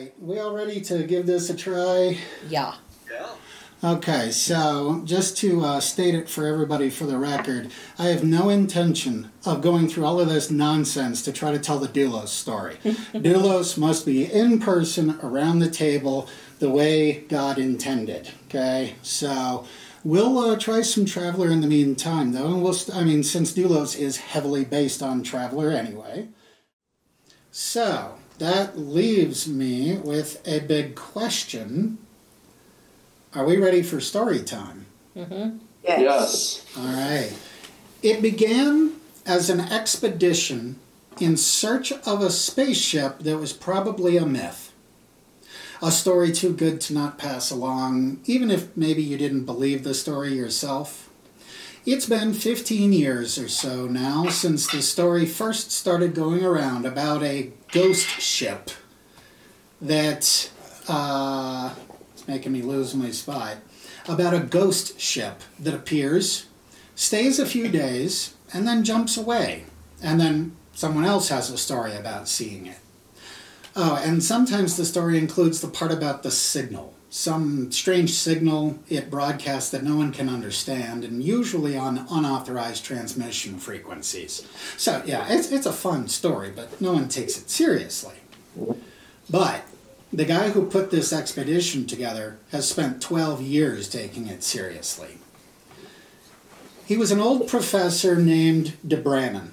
right, we all ready to give this a try? Yeah. Yeah. Okay, so just to uh, state it for everybody for the record, I have no intention of going through all of this nonsense to try to tell the Doulos story. Doulos must be in person around the table the way God intended. Okay, so we'll uh, try some Traveller in the meantime, though, and we'll. St- I mean, since Doulos is heavily based on Traveller anyway. So that leaves me with a big question. Are we ready for story time? Mm-hmm. Yes. Yes. All right. It began as an expedition in search of a spaceship that was probably a myth. A story too good to not pass along, even if maybe you didn't believe the story yourself. It's been 15 years or so now since the story first started going around about a ghost ship that, uh, it's making me lose my spot, about a ghost ship that appears, stays a few days, and then jumps away. And then someone else has a story about seeing it. Oh, and sometimes the story includes the part about the signal. Some strange signal it broadcasts that no one can understand, and usually on unauthorized transmission frequencies. So, yeah, it's, it's a fun story, but no one takes it seriously. But the guy who put this expedition together has spent 12 years taking it seriously. He was an old professor named DeBrannon.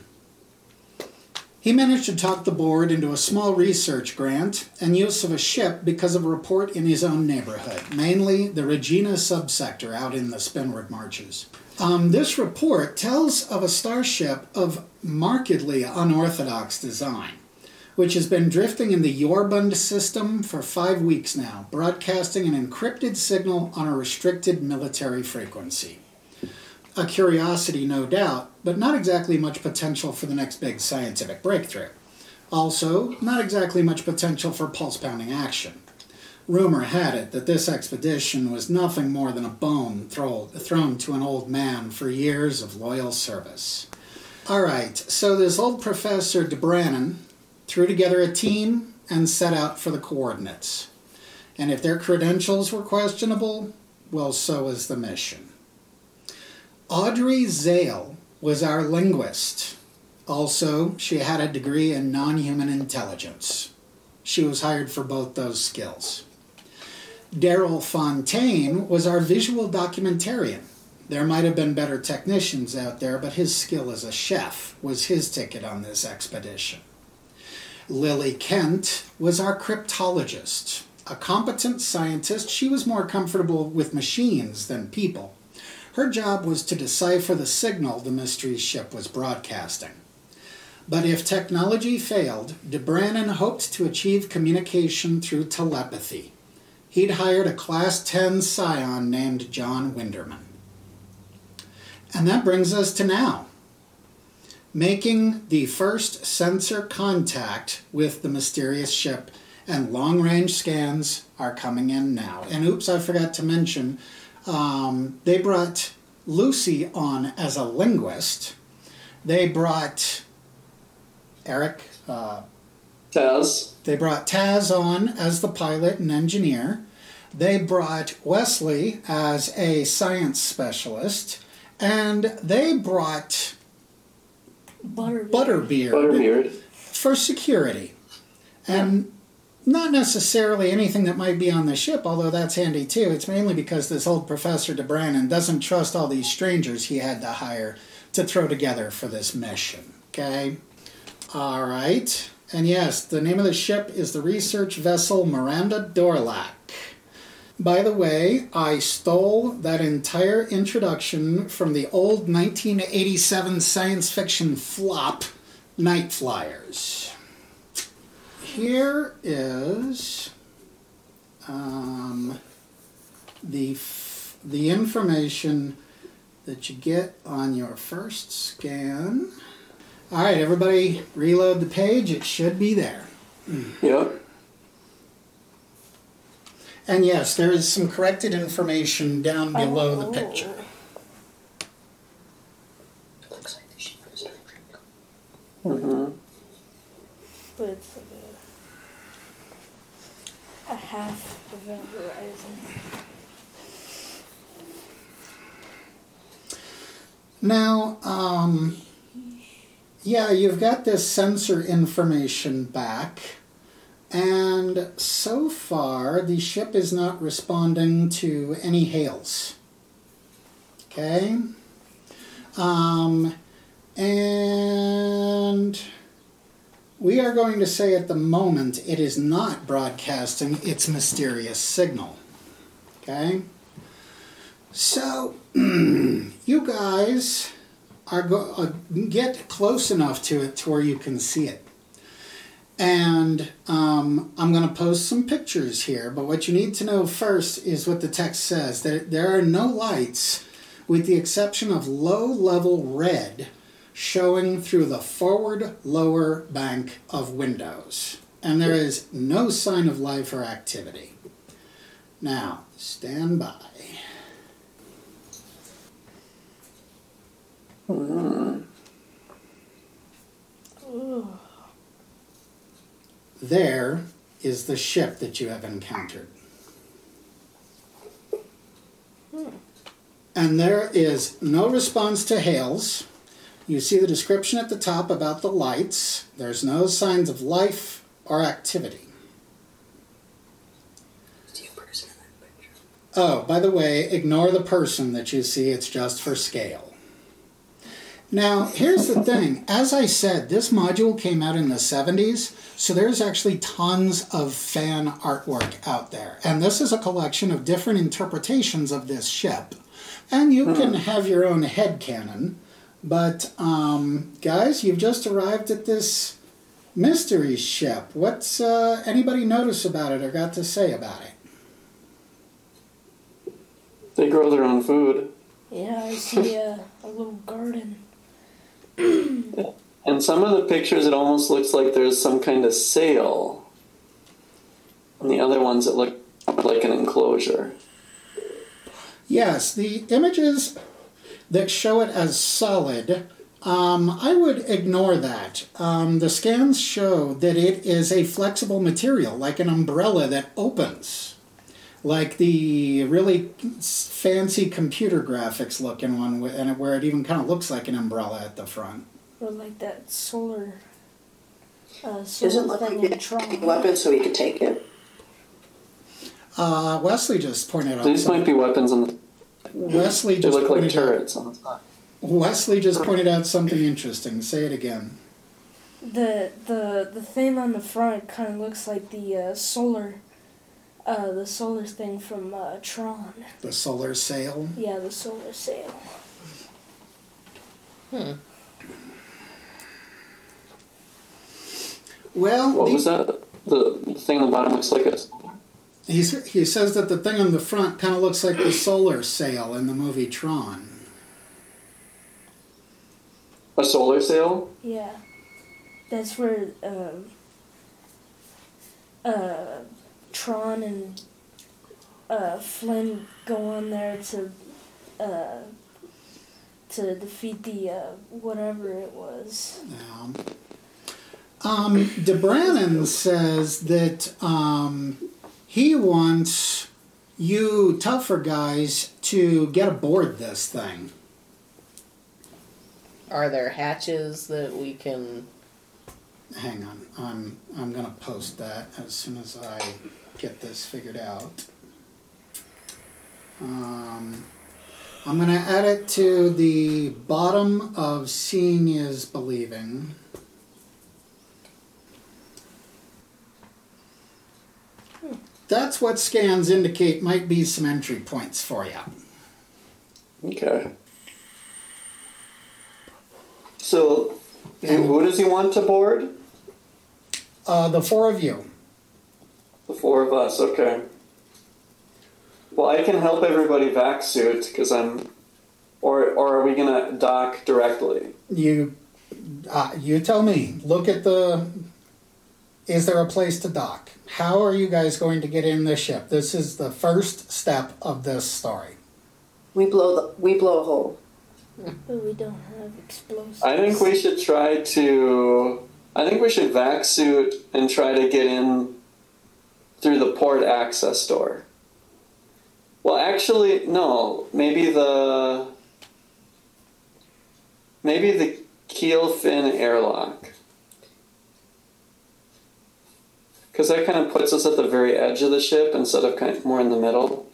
He managed to talk the board into a small research grant and use of a ship because of a report in his own neighborhood, mainly the Regina subsector out in the Spinward Marches. Um, this report tells of a starship of markedly unorthodox design, which has been drifting in the Yorbund system for five weeks now, broadcasting an encrypted signal on a restricted military frequency a curiosity, no doubt, but not exactly much potential for the next big scientific breakthrough. Also, not exactly much potential for pulse pounding action. Rumor had it that this expedition was nothing more than a bone throw, thrown to an old man for years of loyal service. All right, so this old professor DeBrannon threw together a team and set out for the coordinates. And if their credentials were questionable, well, so was the mission. Audrey Zale was our linguist. Also, she had a degree in non human intelligence. She was hired for both those skills. Daryl Fontaine was our visual documentarian. There might have been better technicians out there, but his skill as a chef was his ticket on this expedition. Lily Kent was our cryptologist. A competent scientist, she was more comfortable with machines than people. Her job was to decipher the signal the mystery ship was broadcasting. But if technology failed, DeBrannon hoped to achieve communication through telepathy. He'd hired a Class 10 psion named John Winderman. And that brings us to now. Making the first sensor contact with the mysterious ship, and long range scans are coming in now. And oops, I forgot to mention um, they brought Lucy on as a linguist. They brought Eric. Uh, Taz. they brought Taz on as the pilot and engineer. They brought Wesley as a science specialist. And they brought Butterbeer. Butterbeard, Butterbeard. for security. And not necessarily anything that might be on the ship, although that's handy too. It's mainly because this old Professor DeBrannon doesn't trust all these strangers he had to hire to throw together for this mission. Okay? All right. And yes, the name of the ship is the research vessel Miranda Dorlac. By the way, I stole that entire introduction from the old 1987 science fiction flop, Nightflyers. Here is um, the, f- the information that you get on your first scan. All right, everybody, reload the page. It should be there. Yep. And yes, there is some corrected information down below the picture. Looks like the ship is Mm-hmm. But it's like a half event horizon. Now, um, yeah, you've got this sensor information back, and so far the ship is not responding to any hails. Okay? Um, and we are going to say at the moment it is not broadcasting its mysterious signal. Okay? So, you guys are go- uh, get close enough to it to where you can see it. And um, I'm going to post some pictures here, but what you need to know first is what the text says. that there are no lights, with the exception of low level red showing through the forward lower bank of windows. And there is no sign of life or activity. Now, stand by. There is the ship that you have encountered. And there is no response to hails. You see the description at the top about the lights. There's no signs of life or activity. See a person in that picture. Oh, by the way, ignore the person that you see, it's just for scale. Now, here's the thing. As I said, this module came out in the 70s, so there's actually tons of fan artwork out there. And this is a collection of different interpretations of this ship. And you hmm. can have your own head canon. But, um, guys, you've just arrived at this mystery ship. What's uh, anybody notice about it or got to say about it? They grow their own food. Yeah, I see a, a little garden. and some of the pictures, it almost looks like there's some kind of sail. And the other ones, it look like an enclosure. Yes, the images that show it as solid, um, I would ignore that. Um, the scans show that it is a flexible material, like an umbrella that opens, like the really fancy computer graphics looking one, and where it even kind of looks like an umbrella at the front. Or like that solar. Uh, Doesn't solar look like thing in a weapon so he could take it. Uh, Wesley just pointed out. These might be weapons on the. Wesley just look like pointed out. turrets on the side. Wesley just pointed out something interesting. Say it again. The the the thing on the front kind of looks like the uh, solar, uh, the solar thing from uh, Tron. The solar sail. Yeah, the solar sail. Hmm. Well, What the- was that? The thing on the bottom looks like a. He's, he says that the thing on the front kind of looks like the solar sail in the movie Tron. A solar sail? Yeah, that's where um, uh, Tron and uh, Flynn go on there to uh, to defeat the uh, whatever it was. Um, um, DeBrannon says that um, he wants you tougher guys to get aboard this thing. Are there hatches that we can? Hang on, I'm I'm gonna post that as soon as I get this figured out. Um, I'm gonna add it to the bottom of Seeing is Believing. That's what scans indicate might be some entry points for you. Okay. So, who does he want to board? Uh, the four of you. The four of us, okay. Well, I can help everybody vac suit because I'm. Or, or are we gonna dock directly? You, uh, you tell me. Look at the. Is there a place to dock? How are you guys going to get in the ship? This is the first step of this story. We blow the we blow a hole. But we don't have explosives. I think we should try to. I think we should vac suit and try to get in through the port access door. Well, actually, no. Maybe the maybe the keel fin airlock. Because that kind of puts us at the very edge of the ship instead of kind of more in the middle.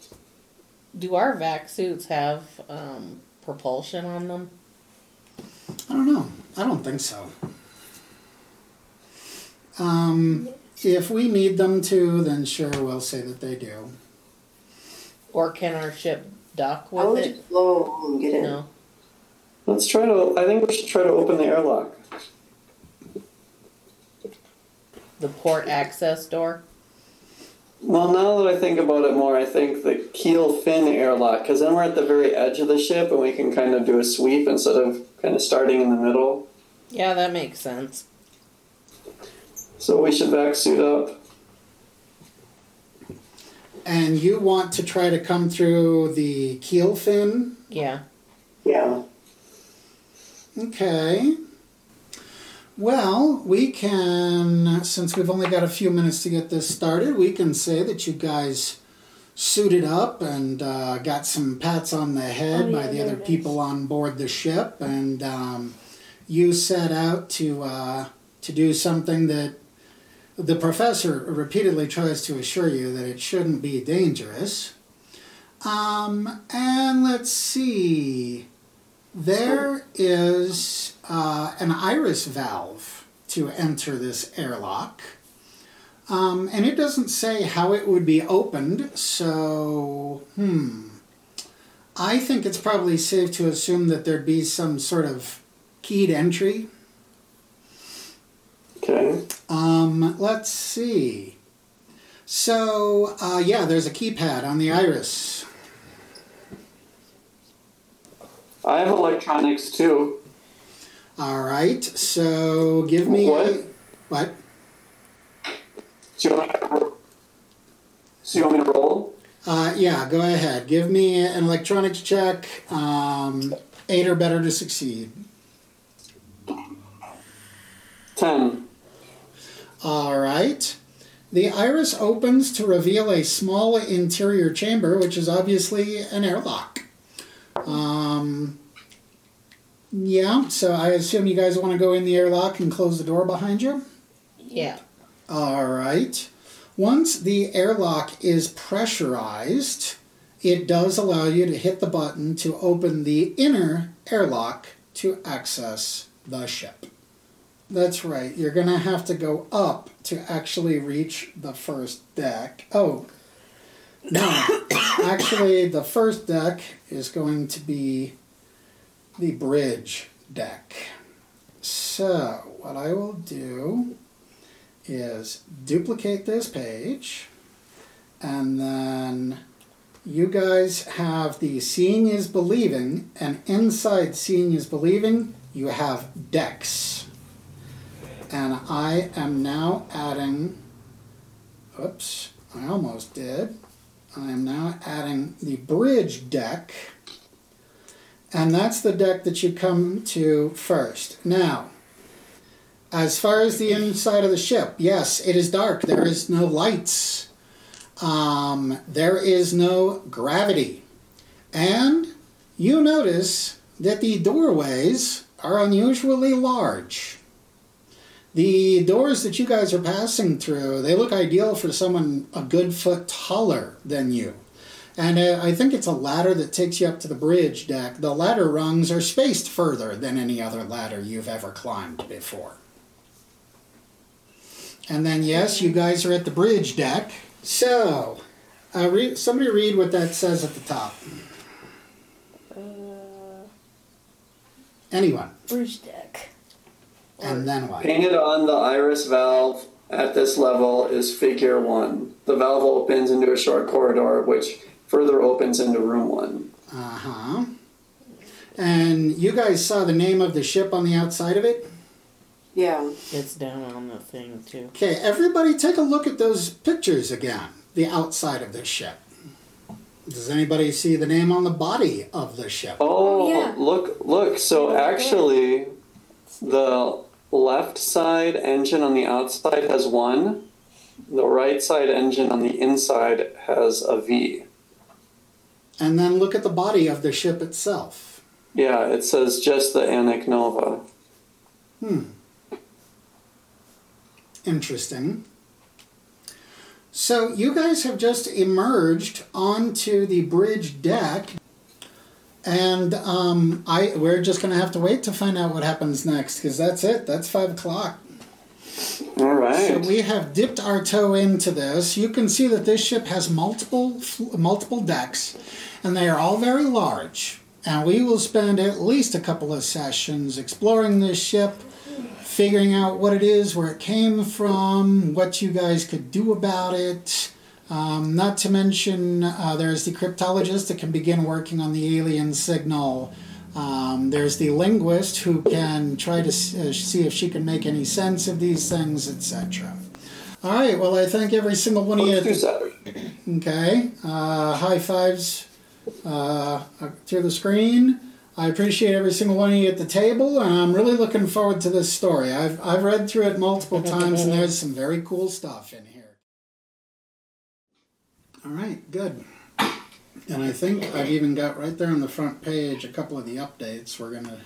Do our vac suits have um, propulsion on them? I don't know. I don't think so. Um, if we need them to, then sure, we'll say that they do. Or can our ship dock with I would it? just blow a hole and get in. No. Let's try to. I think we should try to open the airlock. The port access door? Well, now that I think about it more, I think the keel fin airlock, because then we're at the very edge of the ship and we can kind of do a sweep instead of kind of starting in the middle. Yeah, that makes sense. So we should vac suit up. And you want to try to come through the keel fin? Yeah. Yeah. Okay. Well, we can, since we've only got a few minutes to get this started, we can say that you guys suited up and uh, got some pats on the head Oh, by yeah, the other people on board the ship, and um, you set out to uh, to do something that the professor repeatedly tries to assure you that it shouldn't be dangerous. Um, and let's see. There is uh, an iris valve to enter this airlock. Um, and it doesn't say how it would be opened, so, hmm. I think it's probably safe to assume that there'd be some sort of keyed entry. Okay. Um, let's see. So, uh, yeah, there's a keypad on the iris. I have electronics too. All right, so give me What? what? So you want me to roll? So you want me to roll? Uh, yeah, go ahead. Give me an electronics check. Um, eight or better to succeed. Ten. All right. The iris opens to reveal a small interior chamber, which is obviously an airlock. Um, yeah, so I assume you guys want to go in the airlock and close the door behind you? Yeah. All right. Once the airlock is pressurized, it does allow you to hit the button to open the inner airlock to access the ship. That's right. You're going to have to go up to actually reach the first deck. Oh, no. actually, the first deck is going to be the bridge deck. So, what I will do is duplicate this page and then you guys have the seeing is believing and inside seeing is believing you have decks and i am now adding oops i almost did i am now adding the bridge deck and that's the deck that you come to first now as far as the inside of the ship, yes, it is dark. There is no lights. Um, there is no gravity. And you notice that the doorways are unusually large. The doors that you guys are passing through, they look ideal for someone a good foot taller than you. And uh, I think it's a ladder that takes you up to the bridge deck. The ladder rungs are spaced further than any other ladder you've ever climbed before. And then, yes, you guys are at the bridge deck. So, uh, read, somebody read what that says at the top. Uh, Anyone. bridge deck. And then what? Painted on the iris valve at this level is figure one. The valve opens into a short corridor, which further opens into room one. Uh huh. And you guys saw the name of the ship on the outside of it? Yeah. It's down on the thing too. Okay, everybody take a look at those pictures again. The outside of the ship. Does anybody see the name on the body of the ship? Oh, yeah. look, look. So actually, the left side engine on the outside has one, the right side engine on the inside has a V. And then look at the body of the ship itself. Yeah, it says just the Annic Nova. Hmm. Interesting. So you guys have just emerged onto the bridge deck, and um, I we're just gonna have to wait to find out what happens next because that's it. That's five o'clock. All right. So we have dipped our toe into this. You can see that this ship has multiple multiple decks, and they are all very large. And we will spend at least a couple of sessions exploring this ship, figuring out what it is, where it came from, what you guys could do about it. Um, not to mention, uh, there's the cryptologist that can begin working on the alien signal. Um, there's the linguist who can try to s- uh, see if she can make any sense of these things, etc. All right. Well, I thank every single one of you. Saturday. Okay. Uh, high fives uh, through the screen. I appreciate every single one of you at the table, and I'm really looking forward to this story. I've, I've read through it multiple times, and there's some very cool stuff in here. All right, good. And I think I've even got right there on the front page a couple of the updates we're going to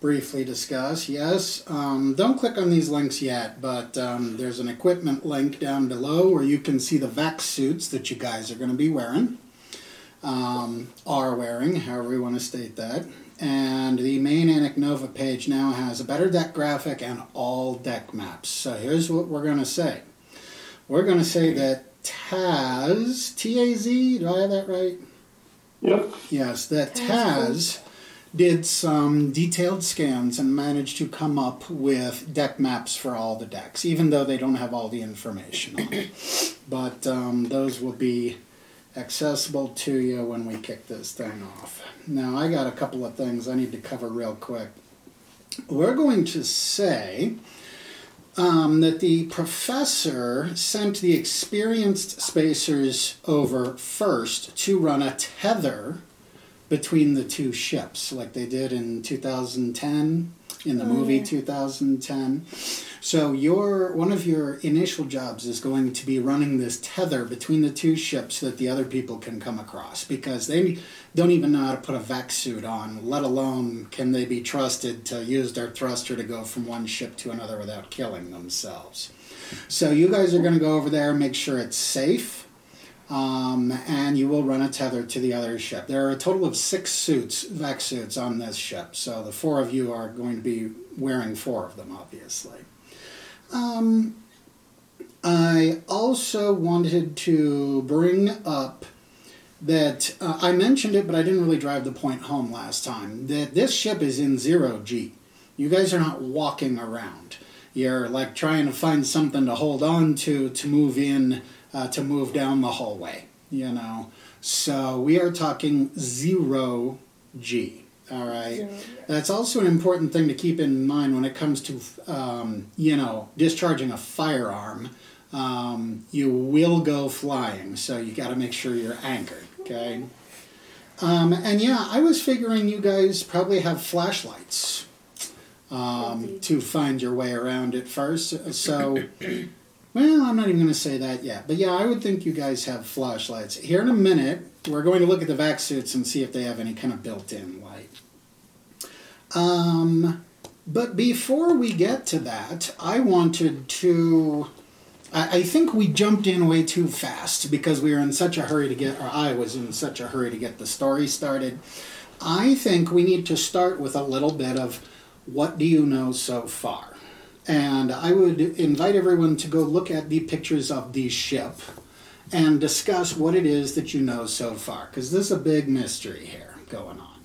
briefly discuss. Yes, um, don't click on these links yet, but um, there's an equipment link down below where you can see the vac suits that you guys are going to be wearing, um, are wearing, however you want to state that. And the main Annic Nova page now has a better deck graphic and all deck maps. So here's what we're going to say. We're going to say that Taz, T A Z, do I have that right? Yep. Yes, that Taz did some detailed scans and managed to come up with deck maps for all the decks, even though they don't have all the information on it. But um, those will be accessible to you when we kick this thing off. Now, I got a couple of things I need to cover real quick. We're going to say um, that the professor sent the experienced spacers over first to run a tether between the two ships, like they did in 2010 in the Oh, movie yeah. 2010. So your one of your initial jobs is going to be running this tether between the two ships so that the other people can come across because they don't even know how to put a vac suit on, let alone can they be trusted to use their thruster to go from one ship to another without killing themselves. So you guys are going to go over there, and make sure it's safe, um, and you will run a tether to the other ship. There are a total of six suits, vac suits, on this ship. So the four of you are going to be wearing four of them, obviously. Um, I also wanted to bring up that uh, I mentioned it, but I didn't really drive the point home last time. That this ship is in zero G. You guys are not walking around. You're like trying to find something to hold on to to move in, uh, to move down the hallway. You know, so we are talking zero G. All right. Zero, That's also an important thing to keep in mind when it comes to, um, you know, discharging a firearm. Um, you will go flying, so you got to make sure you're anchored. Okay. Um, and yeah, I was figuring you guys probably have flashlights um, to find your way around it first. So, well, I'm not even going to say that yet. But yeah, I would think you guys have flashlights. Here in a minute, we're going to look at the vac suits and see if they have any kind of built-in light. Um, but before we get to that, I wanted to. I, I think we jumped in way too fast because we were in such a hurry to get, or I was in such a hurry to get the story started. I think we need to start with a little bit of what do you know so far? And I would invite everyone to go look at the pictures of the ship and discuss what it is that you know so far, because there's a big mystery here going on.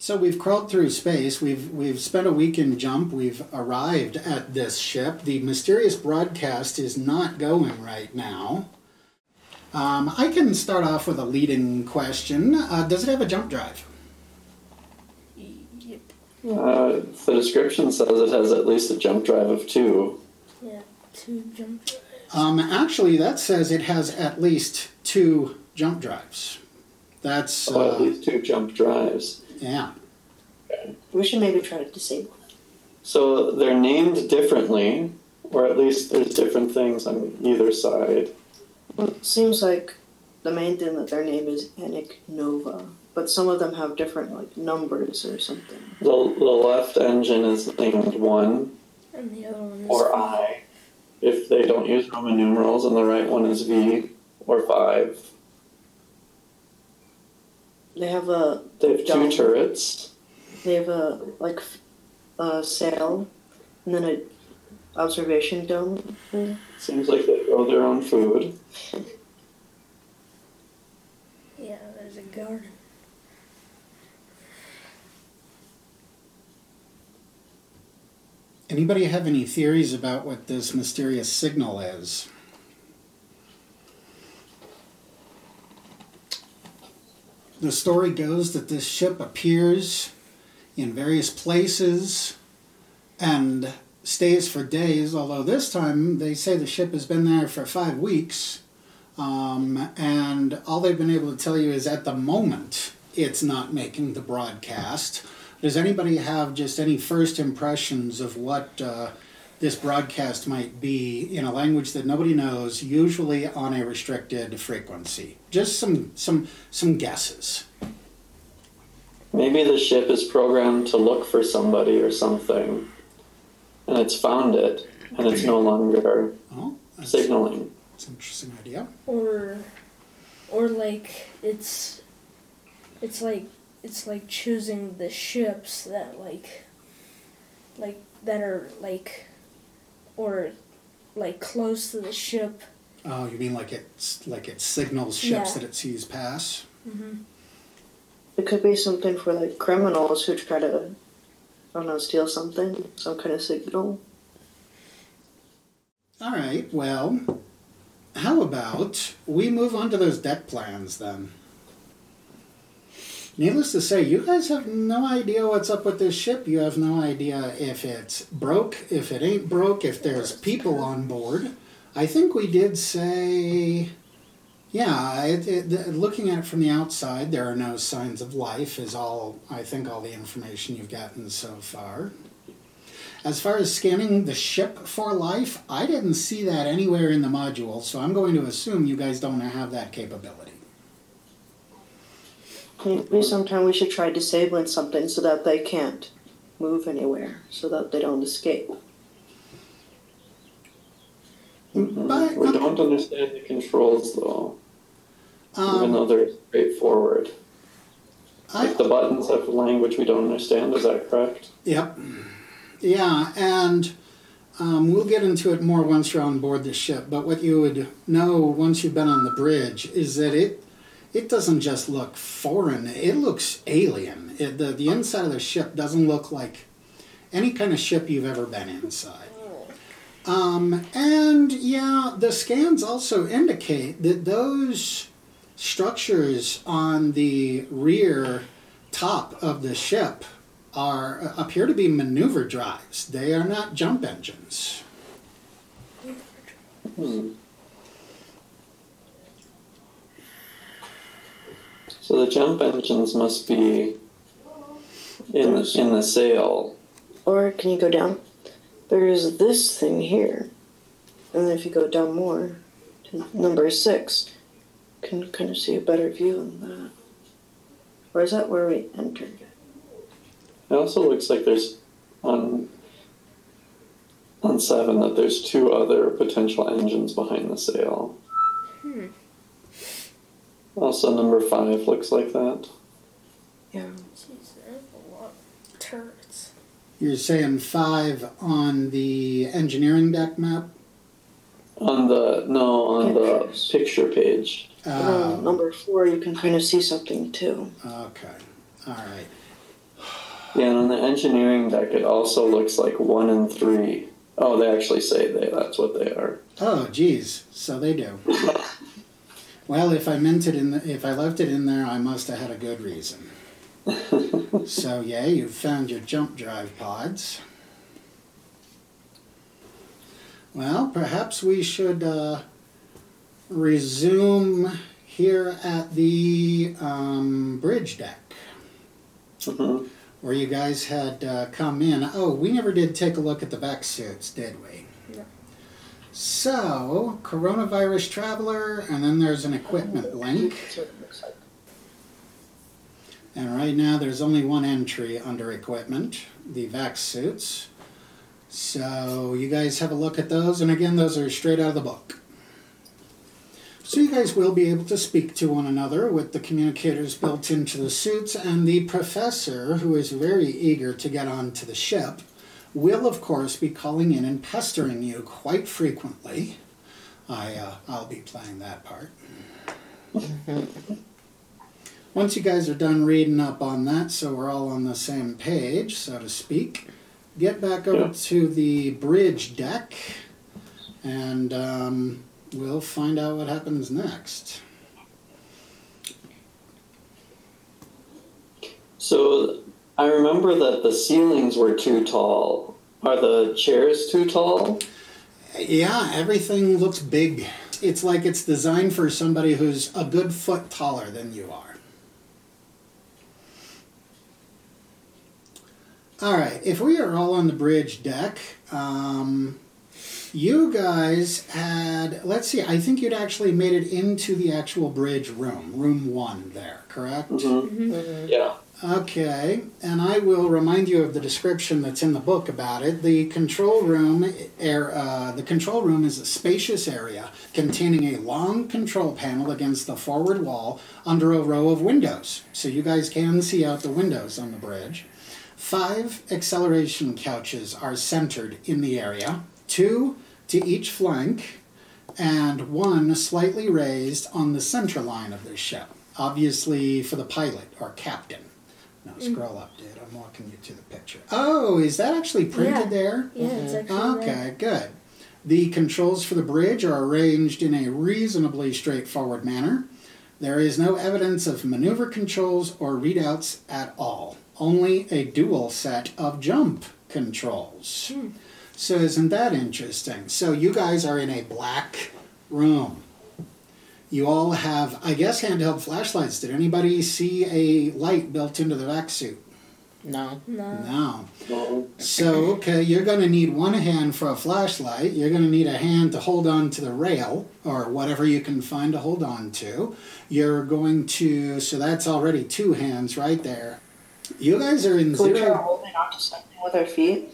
So we've crawled through space. We've we've spent a week in jump. We've arrived at this ship. The mysterious broadcast is not going right now. Um, I can start off with a leading question. Uh, does it have a jump drive? Yep. Uh, the description says it has at least a jump drive of two. Yeah. Two jump drives. Um, actually, that says it has at least two jump drives. That's Oh, at uh, least two jump drives. yeah. We should maybe try to disable it. So they're named differently, or at least there's different things on either side. Well, it seems like the main thing that their name is Annic Nova, but some of them have different like numbers or something. The, the left engine is named one And the other one is or I, if they don't use Roman numerals, and the right one is V or five. They have a They have two turrets. they have a like f- a sail, and then a observation dome. Seems like they grow their own food. Yeah, there's a garden. Anybody have any theories about what this mysterious signal is? The story goes that this ship appears in various places and stays for days, although this time they say the ship has been there for five weeks. Um, and all they've been able to tell you is at the moment it's not making the broadcast. Does anybody have just any first impressions of what uh, this broadcast might be in a language that nobody knows, usually on a restricted frequency? Just some some some guesses. Maybe the ship is programmed to look for somebody or something, and it's found it, and it's no longer Oh, that's, signaling. that's an interesting idea. Or or like it's it's like it's like choosing the ships that like like that are like or like close to the ship. Oh, you mean like it's like it signals ships Yeah. that it sees pass? Mm-hmm. It could be something for like criminals who try to, I don't know, steal something, some kind of signal. All right. Well, how about we move on to those deck plans then? Needless to say, you guys have no idea what's up with this ship. You have no idea if it's broke, if it ain't broke, if there's people on board. I think we did say, yeah, it, it, looking at it from the outside, there are no signs of life, is all, I think, all the information you've gotten so far. As far as scanning the ship for life, I didn't see that anywhere in the module, so I'm going to assume you guys don't have that capability. Maybe sometime we should try disabling something so that they can't move anywhere, so that they don't escape. But, We don't understand the controls though, even um, though they're straightforward. I, Like the buttons have language we don't understand. Is that correct? Yep. Yeah, and um, we'll get into it more once you're on board the ship. But what you would know once you've been on the bridge is that it it doesn't just look foreign; it looks alien. It, the the inside of the ship doesn't look like any kind of ship you've ever been inside. Um, and yeah, the scans also indicate that those structures on the rear top of the ship are appear to be maneuver drives. They are not jump engines. Hmm. So the jump engines must be in the, in the sail. Or can you go down? There's this thing here. And then if you go down more to number six, you can kind of see a better view on that. Or is that where we entered? It also looks like there's on on seven that there's two other potential engines behind the sail. Also, number five looks like that. Yeah. Jeez, there's a lot of turrets. You're saying five on the engineering deck map. On the no, on the picture page. Uh, Um, number four, you can kind of see something too. okay, all right. Yeah, and on the engineering deck, it also looks like one and three. Oh, they actually say they. That's what they are. Oh, geez, so they do. Well, if I meant it in, the, if I left it in there, I must have had a good reason. so yeah, you've found your jump drive pods. Well, perhaps we should uh, resume here at the um, bridge deck hmm where you guys had uh, come in. Oh, we never did take a look at the vac suits, did we? So, coronavirus traveller, and then there's an equipment link. And right now there's only one entry under equipment, the vac suits. So you guys have a look at those, and again, those are straight out of the book. So you guys will be able to speak to one another with the communicators built into the suits, and the professor, who is very eager to get onto the ship, will of course be calling in and pestering you quite frequently. I uh, I'll be playing that part. Once you guys are done reading up on that, so we're all on the same page, so to speak, get back over Yeah. to the bridge deck, and um, we'll find out what happens next. So I remember that the ceilings were too tall. Are the chairs too tall? Yeah, everything looks big. It's like it's designed for somebody who's a good foot taller than you are. All right, if we are all on the bridge deck, um, you guys had, let's see, I think you'd actually made it into the actual bridge room, room one there, correct? Mm-hmm. Yeah. Okay, and I will remind you of the description that's in the book about it. The control room, air, uh, the control room is a spacious area containing a long control panel against the forward wall under a row of windows, so you guys can see out the windows on the bridge. Five acceleration couches are centered in the area, two to each flank, and one slightly raised on the center line of the ship, obviously for the pilot or captain. Now scroll up, dude. I'm walking you to the picture. Oh, is that actually printed Yeah. there? Yeah, it's actually printed. Okay, there. good. The controls for the bridge are arranged in a reasonably straightforward manner. There is no evidence of maneuver controls or readouts at all, only a dual set of jump controls. Hmm. So, isn't that interesting? So, you guys are in a black room. You all have, I guess, handheld flashlights. Did anybody see a light built into the vac suit? No. No. No. No. So, okay, you're going to need one hand for a flashlight. You're going to need a hand to hold on to the rail or whatever you can find to hold on to. You're going to, so that's already two hands right there. You guys are in Can we try zero. holding onto something with our feet?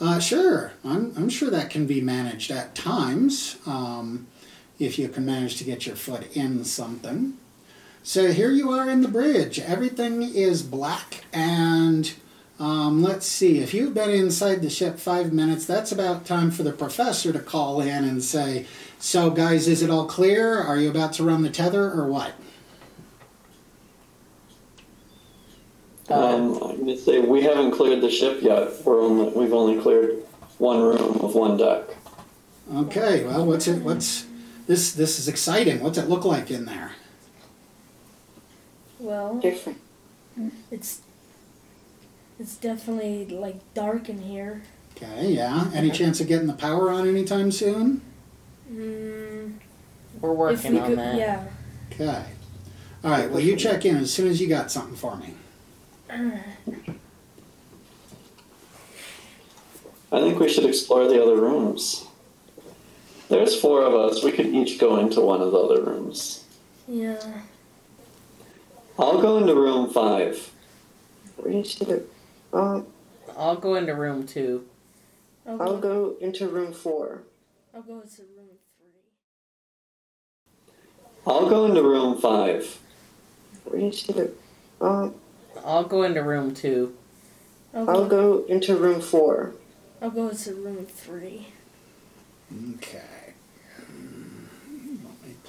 Uh, sure, I'm, I'm sure that can be managed at times um, if you can manage to get your foot in something. So here you are in the bridge. Everything is black, and um, let's see. If you've been inside the ship five minutes, that's about time for the professor to call in and say, "So, guys, is it all clear? Are you about to run the tether, or what?" Um, I'm gonna say we haven't cleared the ship yet. We're only we've only cleared one room of one deck. Okay. Well, what's it? What's this? This is exciting. What's it look like in there? Well, Different. it's it's definitely like dark in here. Okay, yeah. Any chance of getting the power on anytime soon? Mm, We're if working we on could, that. yeah. Okay. All right, well, you check in as soon as you got something for me. I think we should explore the other rooms. There's four of us. We could each go into one of the other rooms. Yeah. I'll go into room five. Where do you see the? Um, I'll go into room two. I'll I'll go. go into room four. I'll go into room three. I'll go into room five. Where do you see the? Um, I'll go into room two. I'll I'll go. go into room four. I'll go into room three. Okay.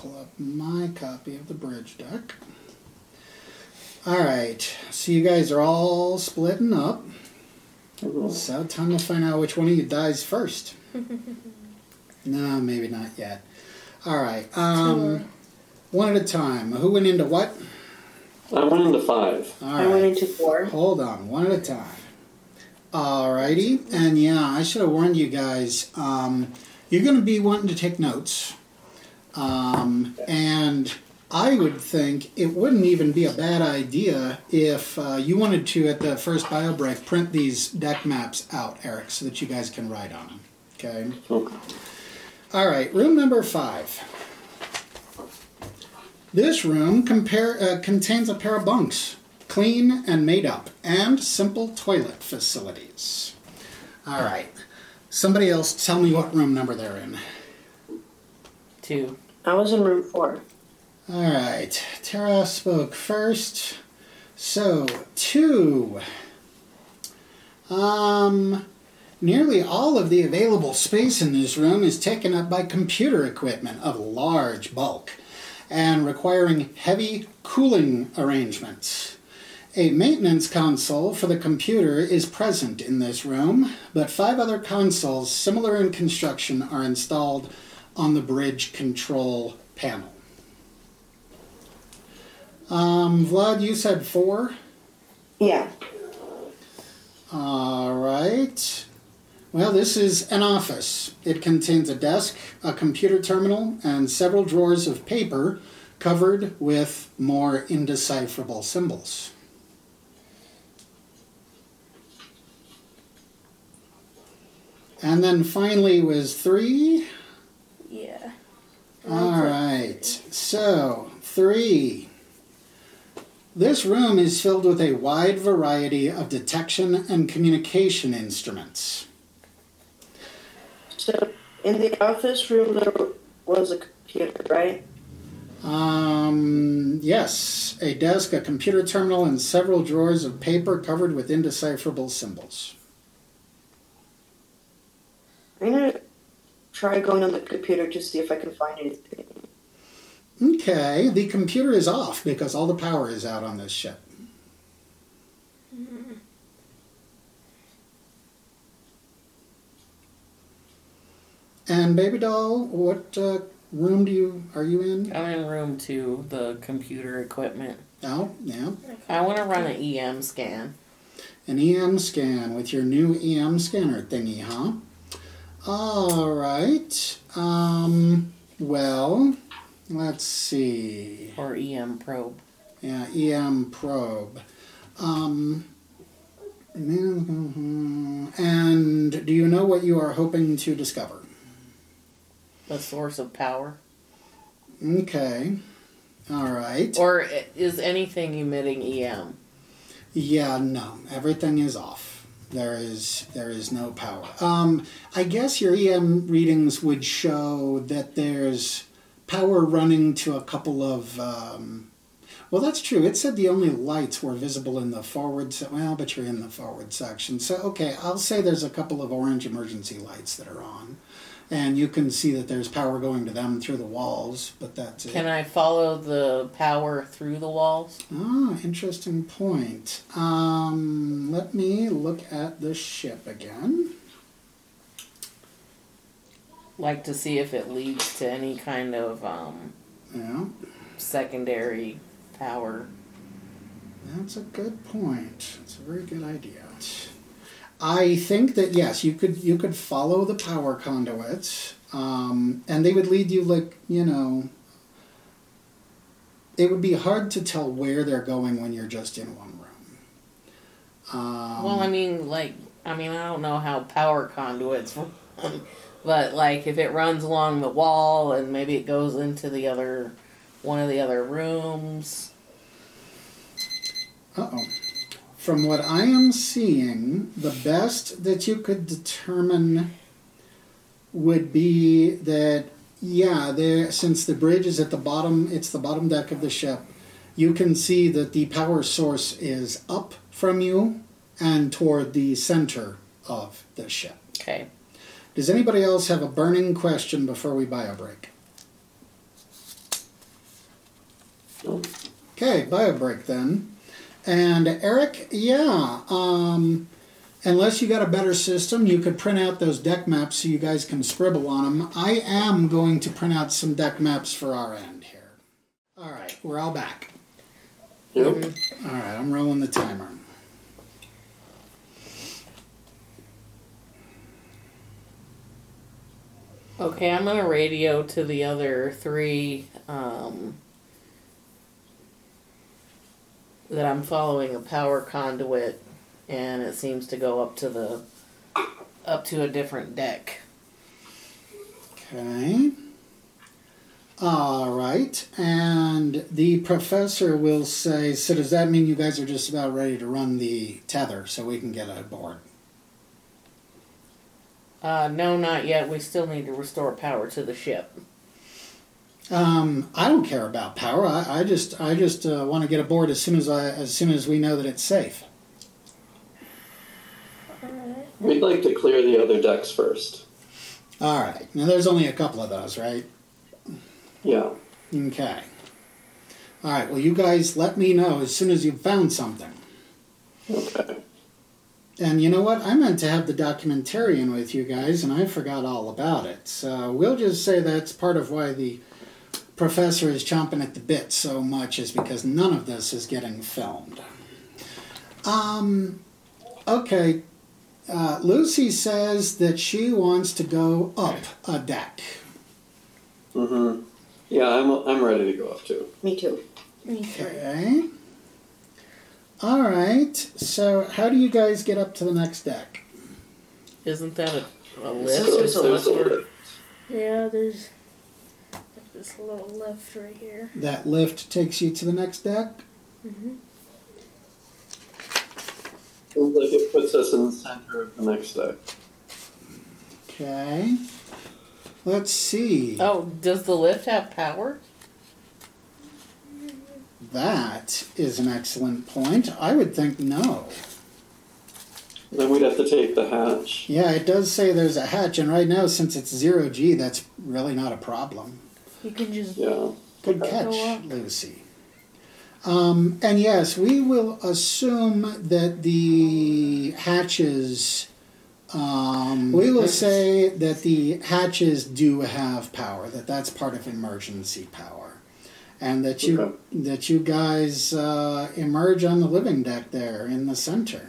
Let me pull up my copy of the bridge deck. All right, so you guys are all splitting up. So, time to find out which one of you dies first. no, maybe not yet. All right, um, one at a time. Who went into what? I went into five. All I went into four. Hold on, one at a time. Alrighty, and yeah, I should have warned you guys. Um, you're going to be wanting to take notes, um, and I would think it wouldn't even be a bad idea if uh, you wanted to, at the first bio break, print these deck maps out, Eric, so that you guys can write on them. Okay. Okay. All right, room number five. This room compare, uh, contains a pair of bunks, clean and made up, and simple toilet facilities. All right, somebody else tell me what room number they're in. Two. I was in room four. All right, Tara spoke first. So, two. Um, nearly all of the available space in this room is taken up by computer equipment of large bulk and requiring heavy cooling arrangements. A maintenance console for the computer is present in this room, but five other consoles similar in construction are installed on the bridge control panel. Um, Vlad, you said four? Yeah. All right. Well, this is an office. It contains a desk, a computer terminal, and several drawers of paper covered with more indecipherable symbols. And then finally was three. Yeah. All right. So, three. This room is filled with a wide variety of detection and communication instruments. So in the office room there was a computer, right? Um, yes, a desk, a computer terminal, and several drawers of paper covered with indecipherable symbols. I'm gonna try going on the computer to see if I can find anything. Okay, the computer is off because all the power is out on this ship. And baby doll, what uh, room do you are you in? I'm in room two, the computer equipment. Oh, yeah, I want to run an EM scan. an EM scan with your new EM scanner thingy, huh? All right. Um. Well, let's see. Or EM probe. Yeah, EM probe. Um, and do you know what you are hoping to discover? The source of power. Okay. All right. Or is anything emitting EM? Yeah, no. Everything is off. There is there is no power. Um, I guess your EM readings would show that there's power running to a couple of. Um, well, that's true. It said the only lights were visible in the forward. Se- well, but you're in the forward section, so okay. I'll say there's a couple of orange emergency lights that are on, and you can see that there's power going to them through the walls. But that's it. Can I follow the power through the walls? Ah, interesting point. Um, let me look at the ship again. Like to see if it leads to any kind of um, Yeah, secondary power. that's a good point. It's a very good idea. I think that yes, you could you could follow the power conduits, um, and they would lead you like you know. It would be hard to tell where they're going when you're just in one room. Um, well, I mean, like, I mean, I don't know how power conduits run, but like, if it runs along the wall and maybe it goes into the other, one of the other rooms. Uh oh. From what I am seeing, the best that you could determine would be that, yeah, there since the bridge is at the bottom, it's the bottom deck of the ship. You can see that the power source is up from you and toward the center of the ship. Okay. Does anybody else have a burning question before we bio break? Nope. Okay, bio break then. And Eric, yeah, um, unless you got a better system, you could print out those deck maps so you guys can scribble on them. I am going to print out some deck maps for our end here. All right, we're all back. Yep. All right, I'm rolling the timer. Okay, I'm gonna radio to the other three um, that I'm following a power conduit, and it seems to go up to the up to a different deck. Okay. All right. And the professor will say, so does that mean you guys are just about ready to run the tether so we can get aboard? Uh, no, not yet. We still need to restore power to the ship. Um, I don't care about power. I, I just, I just uh, want to get aboard as soon as I, as soon as we know that it's safe. We'd like to clear the other decks first. All right. Now there's only a couple of those, right? Yeah. Okay. All right. Well, you guys let me know as soon as you've found something. Okay. And you know what? I meant to have the documentarian with you guys, and I forgot all about it. So we'll just say that's part of why the professor is chomping at the bit so much, is because none of this is getting filmed. Um, okay. Uh, Lucy says that she wants to go up a deck. Mm-hmm. Yeah, I'm I'm ready to go up too. Me too. Me too. Okay. All right. So, how do you guys get up to the next deck? Isn't that a, a This lift? is a There's lift. lift. Yeah, there's like this little lift right here. That lift takes you to the next deck. hmm Seems like it puts us in the center of the next deck. Okay. Let's see. Oh, does the lift have power? That is an excellent point. I would think no. Then we'd have to take the hatch. Yeah, it does say there's a hatch, and right now, since it's zero G, that's really not a problem. You can just Yeah. Good catch, up. Lucy. Um, and yes, we will assume that the hatches. Um, we will say that the hatches do have power. That that's part of emergency power, and that you Okay. that you guys uh, emerge on the living deck there in the center.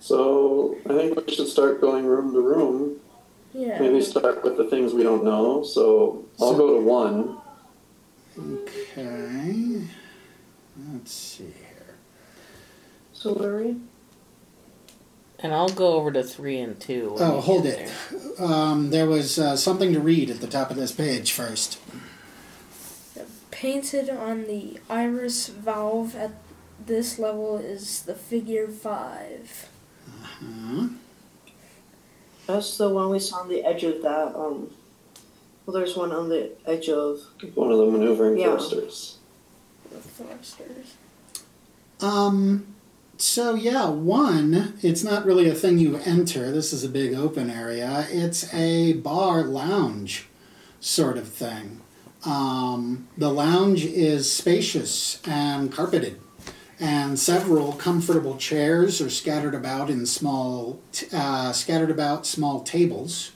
So I think we should start going room to room. Yeah. Maybe start with the things we don't know. So I'll go to one. Okay. Let's see here. So where are we? And I'll go over to three and two. Oh, hold it. there. Um, there was uh, something to read at the top of this page first. Painted on the iris valve at this level is the figure five. Huh? That's the one we saw on the edge of that. Um, well, there's one on the edge of. One of the maneuvering Yeah. thrusters. The thrusters. Um, so yeah, one, it's not really a thing you enter. This is a big open area. It's a bar lounge sort of thing. Um, the lounge is spacious and carpeted, and several comfortable chairs are scattered about in small, uh, scattered about small tables.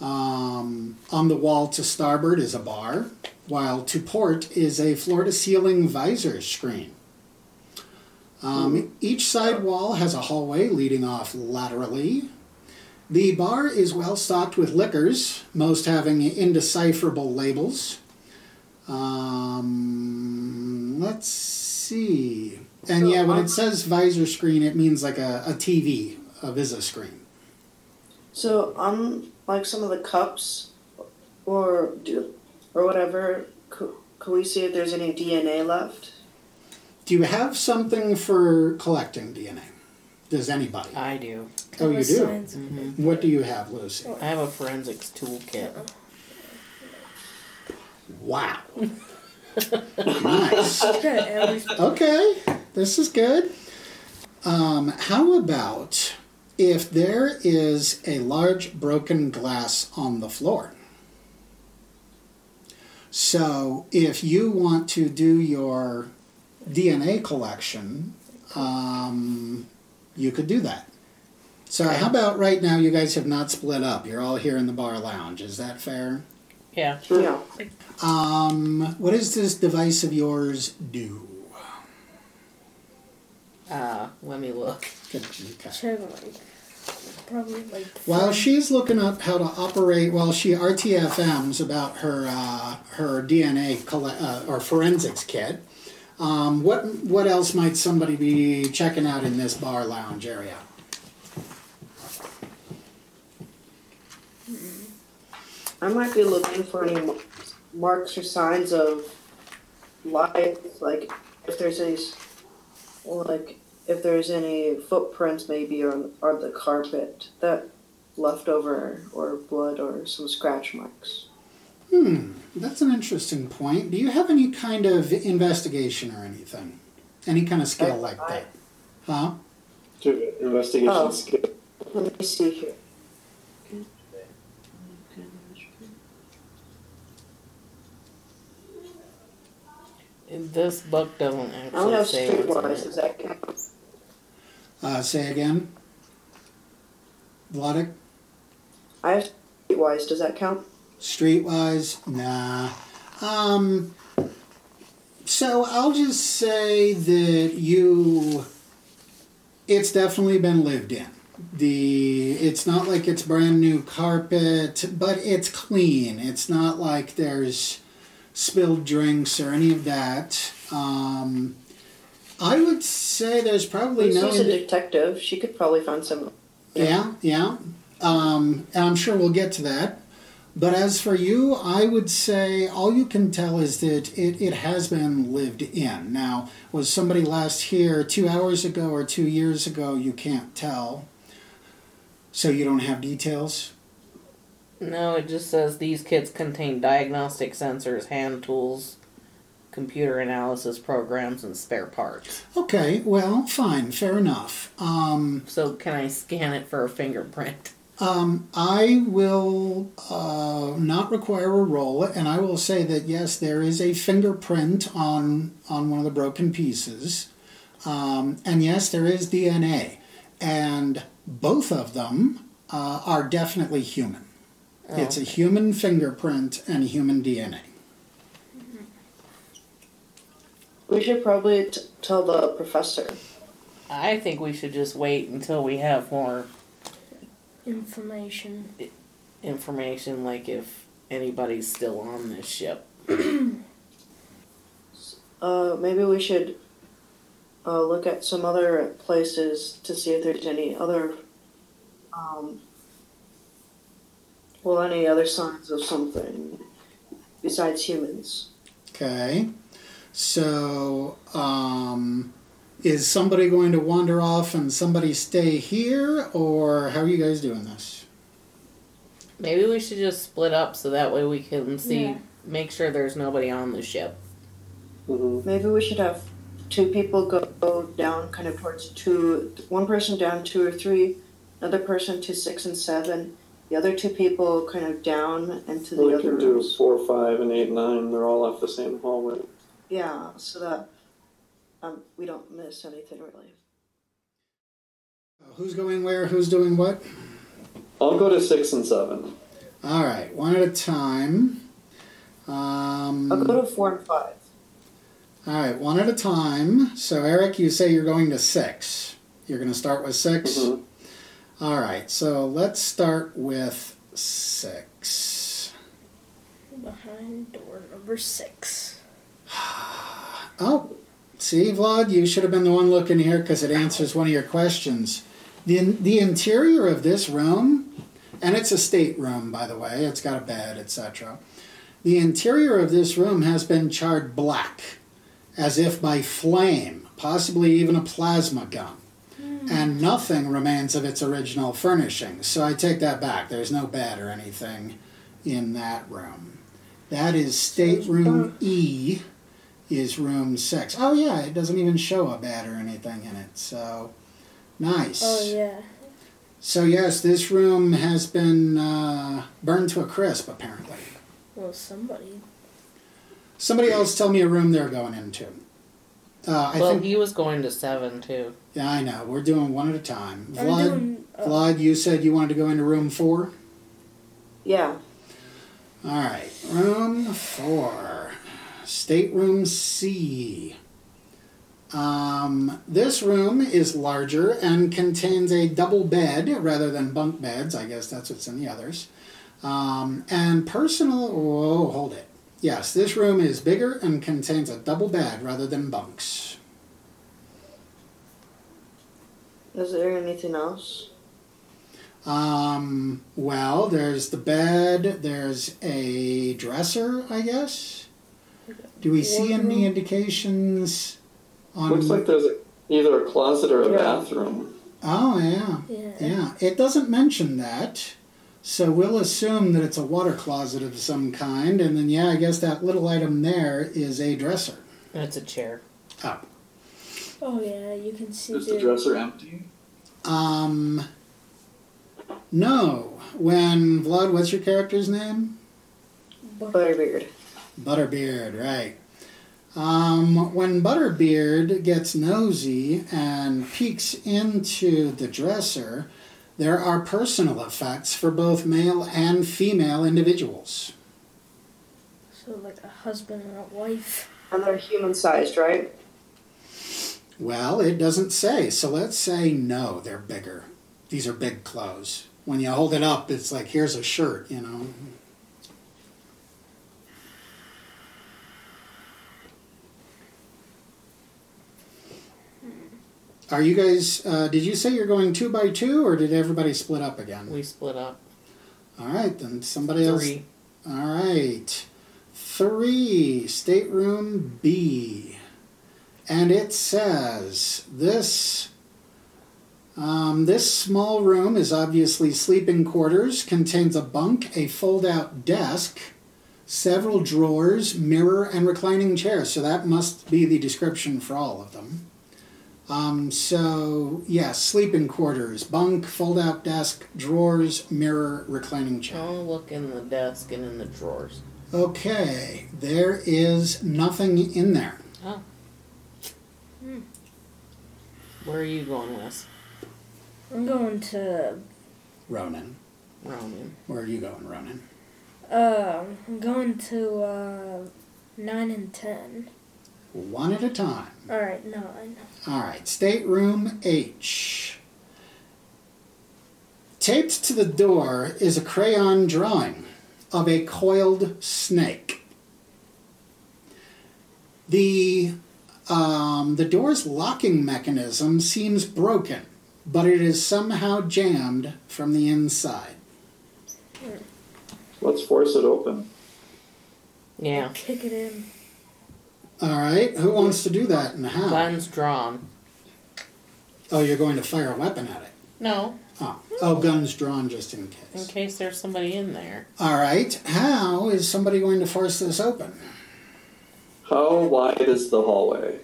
Um, on the wall to starboard is a bar, while to port is a floor to ceiling visor screen. Um, each side wall has a hallway leading off laterally. The bar is well stocked with liquors, most having indecipherable labels. Um, let's see. And yeah, when it says visor screen, it means like a, a TV, a Visa screen. So on like some of the cups, or do, or whatever. Could, could we see if there's any DNA left? Do you have something for collecting DNA? Does anybody? I do. Oh, you do? signs of- hmm What do you have, Lucy? I have a forensics toolkit. Wow. Nice. Got. Okay, this is good. Um, how about if there is a large broken glass on the floor? So, if you want to do your DNA collection, um, you could do that. So, how about right now you guys have not split up? You're all here in the bar lounge. Is that fair? Yeah. Sure. Yeah. Um, what does this device of yours do? Uh, let me look. Good, okay. Check like probably like. While she's looking up how to operate, while she RTFMs about her uh, her DNA colle- uh, or forensics kit, um, what what else might somebody be checking out in this bar lounge area? I might be looking for any ma- marks or signs of life, like if there's any, like if there's any footprints maybe on on the carpet that left over, or blood or some scratch marks. Hmm, that's an interesting point. Do you have any kind of investigation or anything? Any kind of skill I- like I- that? Huh? Do investigation Oh. skill. Let me see here. This book doesn't actually I don't actually have say what's in streetwise. it. Does that count? Uh, say again. Vladik? I have streetwise. Does that count? Streetwise? Nah. Um, so I'll just say that you. It's definitely been lived in. The it's not like it's brand new carpet, but it's clean. It's not like there's spilled drinks or any of that. Um, I would say there's probably no. She's a detective. She could probably find some. yeah, yeah. Um, and I'm sure we'll get to that. But as for you, I would say all you can tell is that it, it has been lived in. Now, was somebody last here two hours ago or two years ago? You can't tell. So you don't have details? No, it just says these kits contain diagnostic sensors, hand tools, computer analysis programs, and spare parts. Okay, well, fine, fair enough. Um, So can I scan it for a fingerprint? Um, I will uh, not require a roll, and I will say that yes, there is a fingerprint on on one of the broken pieces, um, and yes, there is DNA, and both of them uh, are definitely human. It's a human fingerprint and human DNA. We should probably t- tell the professor. I think we should just wait until we have more Information. information, like if anybody's still on this ship. Uh, maybe we should uh, look at some other places to see if there's any other, um, well, any other signs of something besides humans. Okay, so um, is somebody going to wander off and somebody stay here, or how are you guys doing this? Maybe we should just split up so that way we can see, Yeah. make sure there's nobody on the ship. hmm Maybe we should have two people go, go down kind of towards two, one person down two or three, another person to six and seven, the other two people kind of down into the We other can do rooms. four, five, and eight, nine. They're all off the same hallway. Yeah, so that um, we don't miss anything really. Who's going where? Who's doing what? I'll go to six and seven. All right, one at a time. Um, I'll go to four and five. all right, one at a time. So, Eric, you say you're going to six. You're going to start with 6 Mhm. All right, so let's start with six. Behind door number six. Oh, see, Vlad, you should have been the one looking here because it answers one of your questions. The, the interior of this room, and it's a stateroom, by the way, it's got a bed, etc. The interior of this room has been charred black, as if by flame, possibly even a plasma gun. And nothing remains of its original furnishings. So I take that back. There's no bed or anything in that room. That is stateroom E is room six. Oh yeah, it doesn't even show a bed or anything in it. So nice. Oh yeah. So yes, this room has been uh, burned to a crisp. Apparently, Well, somebody. somebody else tell me a room they're going into. Uh, I well, think. he was going to seven too. Yeah, I know. We're doing one at a time. I'm Vlad, doing. Uh, Vlad, you said you wanted to go into room four. Yeah. All right, room four, stateroom C. Um, this room is larger and contains a double bed rather than bunk beds. I guess that's what's in the others. Um, and personal. Oh, hold it. Yes, this room is bigger and contains a double bed rather than bunks. Is there anything else? Um, well, there's the bed, there's a dresser, I guess. Do we see any indications on Looks like there's a, either a closet or a Yeah. bathroom. Oh yeah. Yeah. Yeah. It doesn't mention that. So we'll assume that it's a water closet of some kind, and then yeah, I guess that little item there is a dresser. It's a chair. Oh. Oh yeah, you can see Is the the dresser empty? Um No. When Vlad, what's your character's name? Butterbeard. Butterbeard, right. Um, when Butterbeard gets nosy and peeks into the dresser, there are personal effects for both male and female individuals. so like a husband and a wife. And they're human sized, right? Well, it doesn't say, so let's say no, they're bigger. These are big clothes. When you hold it up, it's like, here's a shirt, you know. Are you guys, uh, did you say you're going two by two, or did everybody split up again? We split up. All right, then somebody else. Three. All right. Three, stateroom B. And it says this um, this small room is obviously sleeping quarters, contains a bunk, a fold out desk, several drawers, mirror, and reclining chair. So that must be the description for all of them. Um, so, yes, sleeping quarters, bunk, fold out desk, drawers, mirror, reclining chair. I'll look in the desk and in the drawers. Okay, there is nothing in there. Oh. Where are you going, Wes? I'm going to Ronan. Ronan. Where are you going, Ronan? uh I'm going to uh nine and ten. One at a time. Alright, no, I know. All right, stateroom H. Taped to the door is a crayon drawing of a coiled snake. The um, the door's locking mechanism seems broken, but it is somehow jammed from the inside. Let's force it open. Yeah. Kick it in. All right, who wants to do that and how? Guns drawn. Oh, you're going to fire a weapon at it. No, Oh, oh guns drawn just in case. in case. case there's somebody in there. All right, how is somebody going to force this open? How wide is the hallway?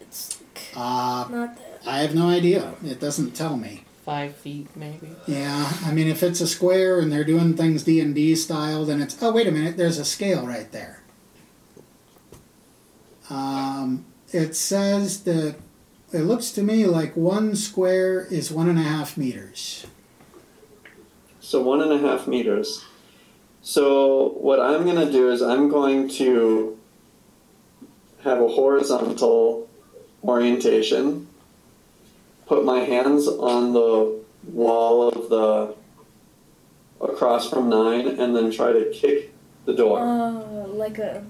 It's Uh, not that. I have no idea. It doesn't tell me. Five feet, maybe. Yeah, I mean, if it's a square and they're doing things D and D style, then it's oh wait a minute, there's a scale right there. Um, it says that it looks to me like one square is one and a half meters. So one and a half meters. So what I'm gonna do is I'm going to have a horizontal orientation. Put my hands on the wall of the across from nine, and then try to kick the door. Uh, like a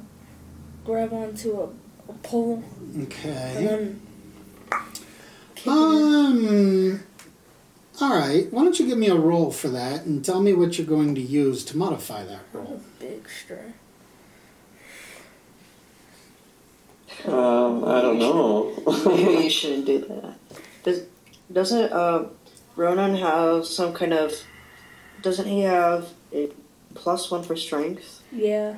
grab onto a, a pole Okay. then kick it in. Um. All right. Why don't you give me a roll for that and tell me what you're going to use to modify that roll? Big string. Um, I don't know. Maybe you shouldn't do that. Does doesn't uh, Ronan have some kind of? Doesn't he have a plus one for strength? Yeah.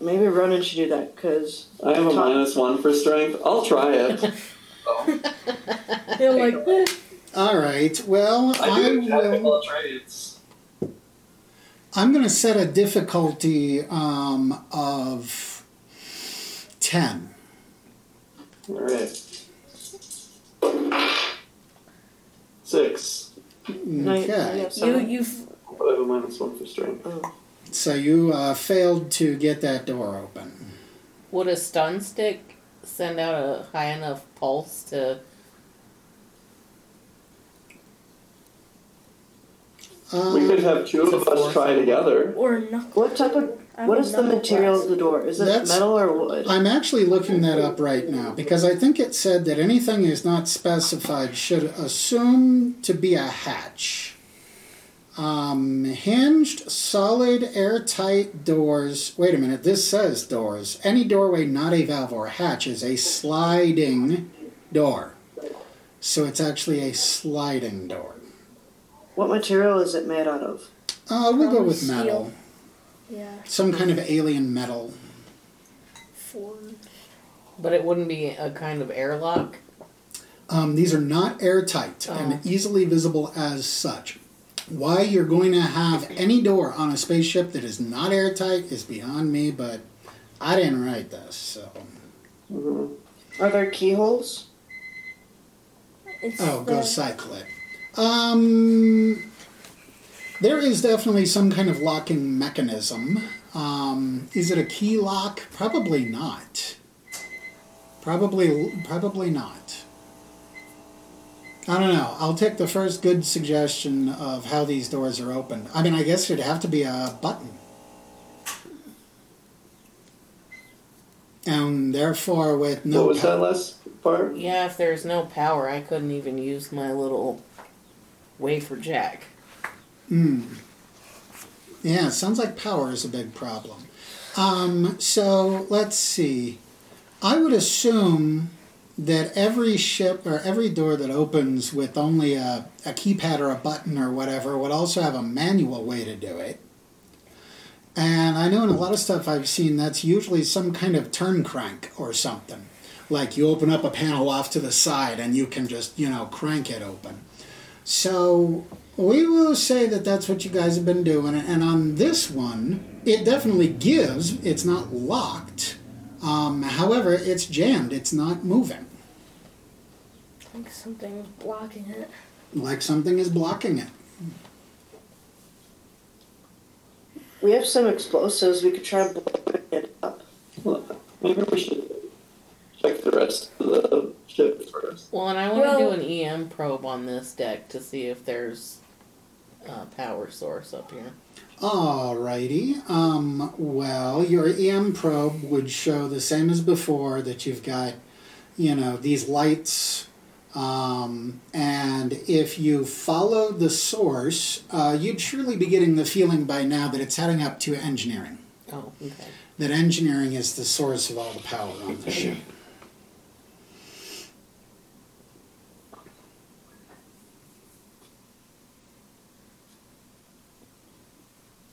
Maybe Ronan should do that because I have a minus one for strength. I'll try it. They're like, eh. All right. Well, I I do will. technical trades. I'm going to set a difficulty um, of ten. All right. Six. Okay. you you've I have a minus one for strength. So you uh, failed to get that door open. Would a stun stick send out a high enough pulse to? Um, we could have two of us fourth. try together. Or knuckle. What type of I what have is the knuckle material of the door? Is it That's- metal or wood? I'm actually looking that up right now because I think it said that anything is not specified should assume to be a hatch. Um, hinged, solid, airtight doors. Wait a minute, this says doors. Any doorway not a valve or hatch is a sliding door. So it's actually a sliding door. What material is it made out of? Uh, we'll go Probably with steel. metal. Yeah. Some kind of alien metal. Forged. But it wouldn't be a kind of airlock. Um, these are not airtight Oh. and easily visible as such. Why you're going to have any door on a spaceship that is not airtight is beyond me, but I didn't write this, so. Are there keyholes? It's Oh, go cycle it. Um, there is definitely some kind of locking mechanism. Um, is it a key lock? Probably not. Probably, probably not. I don't know. I'll take the first good suggestion of how these doors are opened. I mean, I guess it'd have to be a button. And therefore, with no what was pow- that last part? Yeah, if there's no power, I couldn't even use my little wafer jack. Mm. Yeah, sounds like power is a big problem. Um, so let's see. I would assume that every ship or every door that opens with only a, a keypad or a button or whatever would also have a manual way to do it. And I know in a lot of stuff I've seen that's usually some kind of turn crank or something. Like you open up a panel off to the side and you can just, you know, crank it open. So we will say that that's what you guys have been doing. And on this one, it definitely gives. It's not locked. Um, however, it's jammed. It's not moving. I think something was blocking it. Like something is blocking it. We have some explosives. We could try blowing it up. Well, maybe we should check the rest of the ship first. Well, and I want Well- to do an EM probe on this deck to see if there's a power source up here. Alrighty. Um, well, your EM probe would show the same as before that you've got, you know, these lights. Um, and if you follow the source, uh, you'd surely be getting the feeling by now that it's heading up to engineering. Oh, okay. That engineering is the source of all the power on the ship.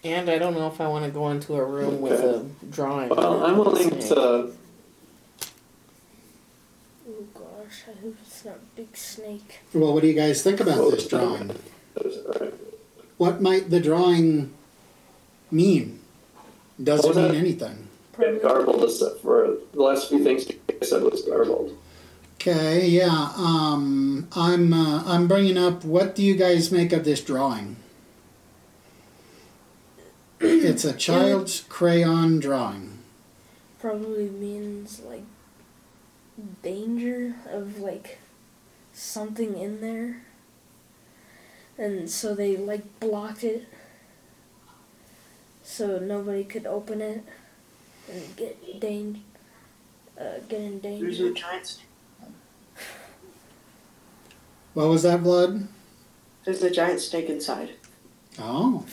And I don't know if I want to go into a room with a drawing. Well, I'm willing to. Oh gosh, I hope it's not a big snake. Well, what do you guys think about this drawing? What might the drawing mean? Doesn't What mean that? anything. Yeah, garbled is for the last few things you said was garbled. Okay, yeah. Um, I'm uh, I'm bringing up. What do you guys make of this drawing? It's a child's crayon drawing. Probably means like danger of like something in there. And so they like blocked it so nobody could open it and get dang uh, get in There's danger. a giant. snake. What was that, Blood? There's a giant snake inside. Oh,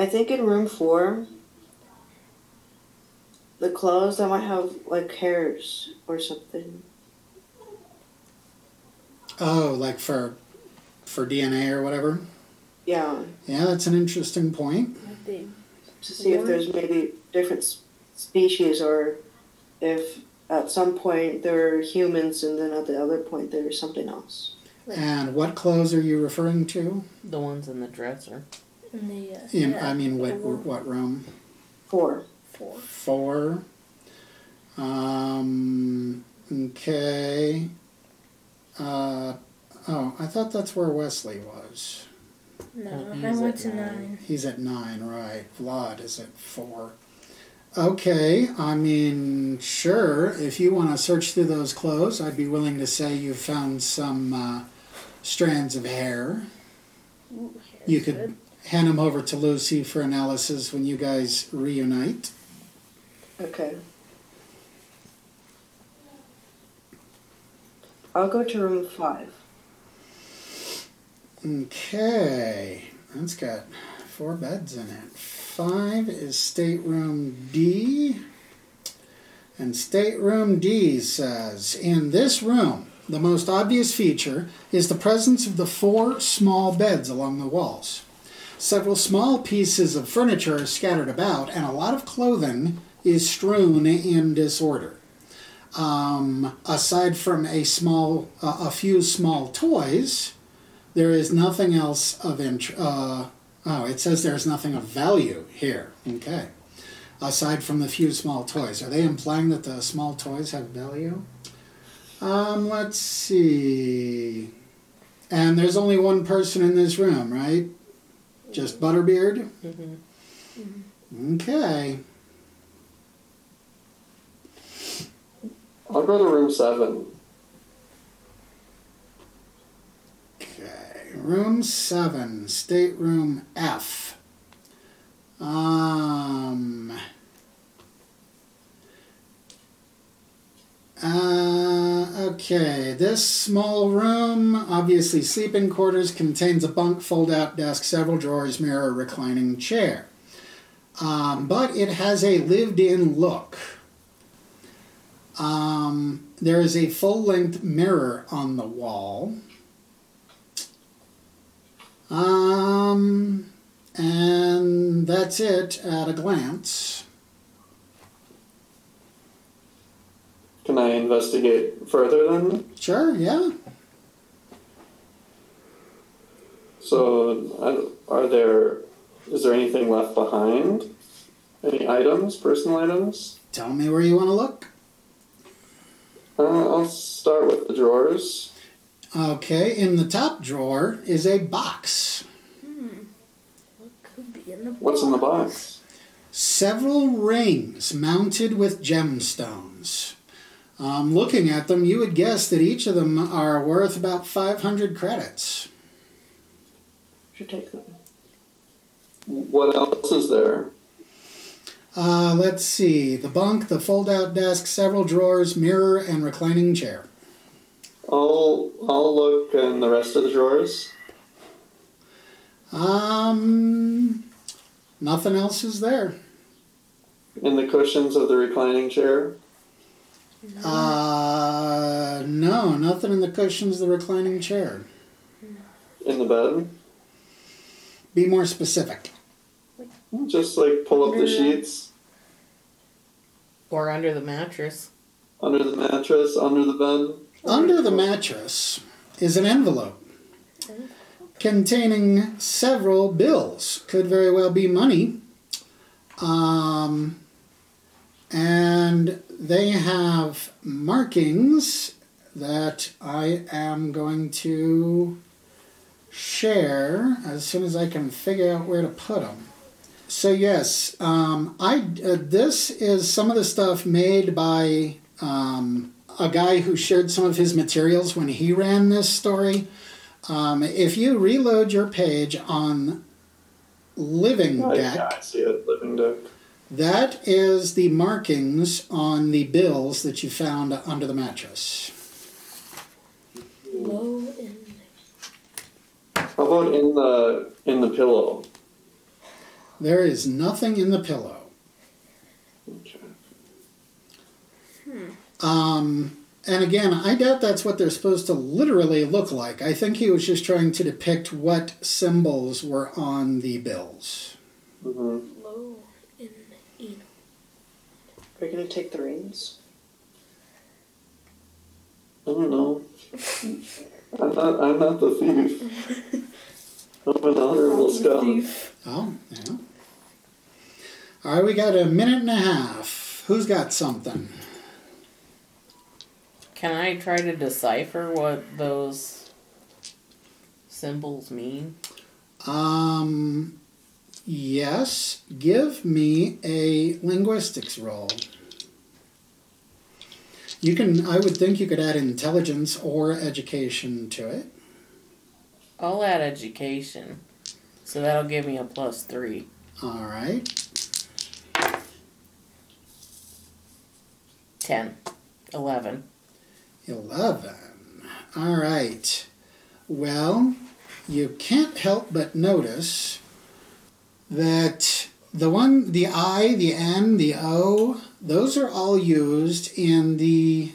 I think in room four, the clothes that might have like hairs or something. oh, like for for DNA or whatever. Yeah, Yeah, that's an interesting point. To see if there's maybe different species or if at some point there are humans and then at the other point there's something else. And what clothes are you referring to? The ones in the dresser. And they uh, In yeah, I mean, what four- what room? Four. four. Four. Um. Okay. Uh. Oh, I thought that's where Wesley was. No, Uh, I he's went at to nine. nine. He's at nine, right? Vlad is at four. Okay, I mean, sure. If you want to search through those clothes, I'd be willing to say you found some uh, strands of hair. Ooh, You could good. Hand them over to Lucy for analysis when you guys reunite. Okay. I'll go to room five. Okay, that's got four beds in it. Five is stateroom D. And stateroom D says In this room, the most obvious feature is the presence of the four small beds along the walls. Several small pieces of furniture are scattered about, and a lot of clothing is strewn in disorder. Um, aside from a small, uh, a few small toys, there is nothing else of interest. Uh, oh, it says there's nothing of value here. Okay. Aside from the few small toys. Are they implying that the small toys have value? Um, let's see. And there's only one person in this room, right? Just Butterbeard? Mm-hmm. Okay. I'll go to room seven. Okay. Room 7, stateroom F. Um. Uh, okay, this small room, obviously sleeping quarters, contains a bunk, fold out desk, several drawers, mirror, reclining chair. Um, but it has a lived in look. Um, there is a full length mirror on the wall. Um, and that's it at a glance. Can I investigate further then? Sure, yeah. So, are there, is there anything left behind? Any items, personal items? Tell me where you want to look. Uh, I'll start with the drawers. Okay, in the top drawer is a box. What could be in the What's in the box? Several rings mounted with gemstones. Um, looking at them, you would guess that each of them are worth about 500 credits. Should take them. What else is there? Uh, let's see the bunk, the fold out desk, several drawers, mirror, and reclining chair. I'll I'll look in the rest of the drawers. Um, nothing else is there. In the cushions of the reclining chair. Uh, no, nothing in the cushions the reclining chair. In the bed. Be more specific. Just like pull up the sheets Or under the mattress. under the mattress, under the bed. Under the mattress is an envelope containing several bills. Could very well be money. Um, and they have markings that I am going to share as soon as I can figure out where to put them. So yes, um, I uh, this is some of the stuff made by um, a guy who shared some of his materials when he ran this story. Um, if you reload your page on Living Oh, Deck, yeah, I see it. Living deck. That is the markings on the bills that you found under the mattress. low in How about in the in the pillow? There is nothing in the pillow. Okay. Um, and again, I doubt that's what they're supposed to literally look like. I think he was just trying to depict what symbols were on the bills. hmm low in E. Are you gonna take the reins? I don't know. I'm not. I'm not the thief. I'm an honorable scout. Oh, yeah. All right, we got a minute and a half. Who's got something? Can I try to decipher what those symbols mean? Um, Yes, give me a linguistics roll. You can, I would think you could add intelligence or education to it. I'll add education. So that'll give me a plus three. All right. Ten. Eleven. 11. All right. Well, you can't help but notice that the one, the I, the N, the O, those are all used in the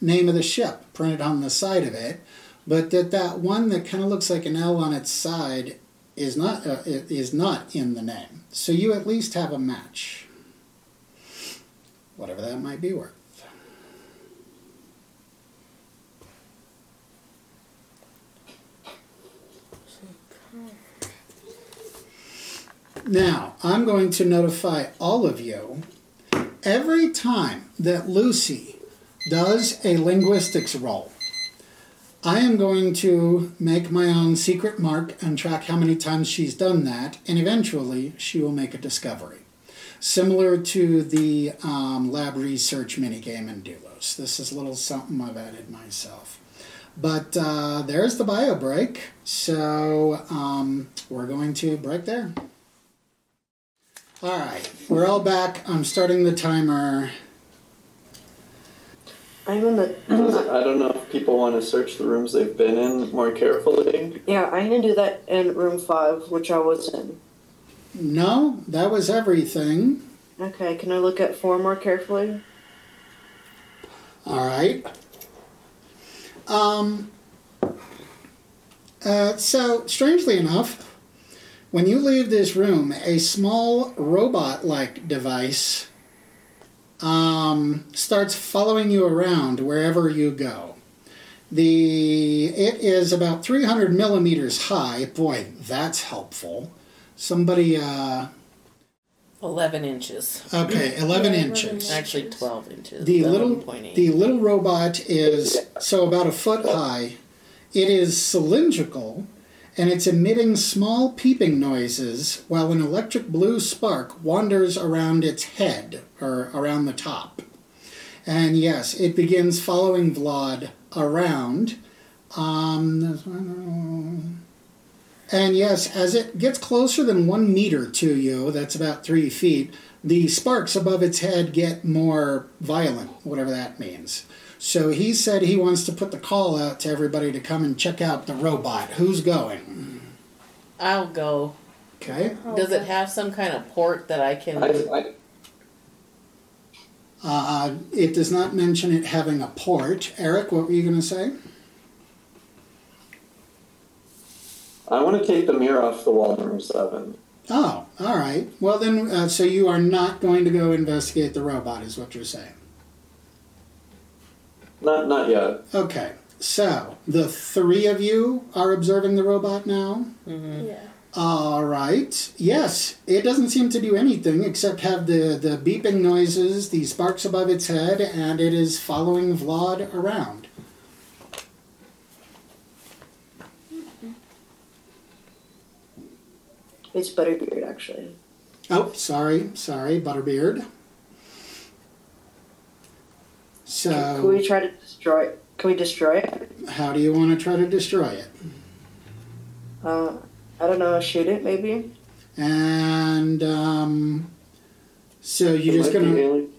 name of the ship printed on the side of it, but that that one that kind of looks like an L on its side is not uh, is not in the name. So you at least have a match, whatever that might be worth. Now, I'm going to notify all of you every time that Lucy does a linguistics roll. I am going to make my own secret mark and track how many times she's done that, and eventually she will make a discovery. Similar to the um, lab research minigame in Doulos. This is a little something I've added myself. But uh, there's the bio break, so um, we're going to break there. All right, we're all back. I'm starting the timer. I'm in the. I don't know if people want to search the rooms they've been in more carefully. Yeah, I'm gonna do that in room five, which I was in. No, that was everything. Okay, can I look at four more carefully? All right. Um. Uh, so, strangely enough, when you leave this room, a small robot-like device um, starts following you around wherever you go. The it is about 300 millimeters high. Boy, that's helpful. Somebody, uh, Eleven inches. okay, 11 Yeah, 11 inches. Actually, twelve inches. The little the little robot is so about a foot high. It is cylindrical and it's emitting small peeping noises while an electric blue spark wanders around its head or around the top. And yes, it begins following Vlad around. Um, and yes, as it gets closer than one meter to you, that's about three feet, the sparks above its head get more violent, whatever that means. So he said he wants to put the call out to everybody to come and check out the robot. Who's going? I'll go. Okay. Does it have some kind of port that I can? I, I, Uh, it does not mention it having a port. Eric, what were you going to say? I want to take the mirror off the wall in room seven. Oh, all right. Well, then, uh, so you are not going to go investigate the robot, is what you're saying. Not not yet. Okay. So the three of you are observing the robot now. Mm-hmm. Yeah. All right. Yes, it doesn't seem to do anything except have the, the beeping noises, the sparks above its head, and it is following Vlad around. Mm-hmm. It's Butterbeard, actually. Oh, sorry, sorry, Butterbeard. So can we try to destroy it? Can we destroy it? how do you want to try to destroy it? Uh, I don't know, shoot it maybe? And um, so you're just gonna alien-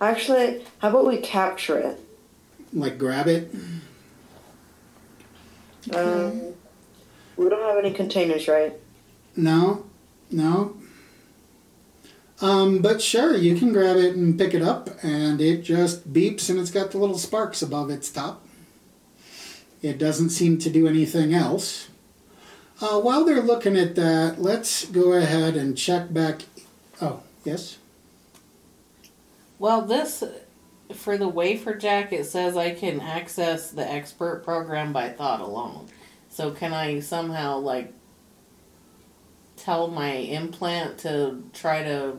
Actually, how about we capture it? like grab it? Um, we don't have any containers, right? No, no. Um, but sure, you can grab it and pick it up, and it just beeps, and it's got the little sparks above its top. It doesn't seem to do anything else. Uh, while they're looking at that, let's go ahead and check back. Oh, yes. Well, this for the wafer jack, it says I can access the expert program by thought alone. So can I somehow like tell my implant to try to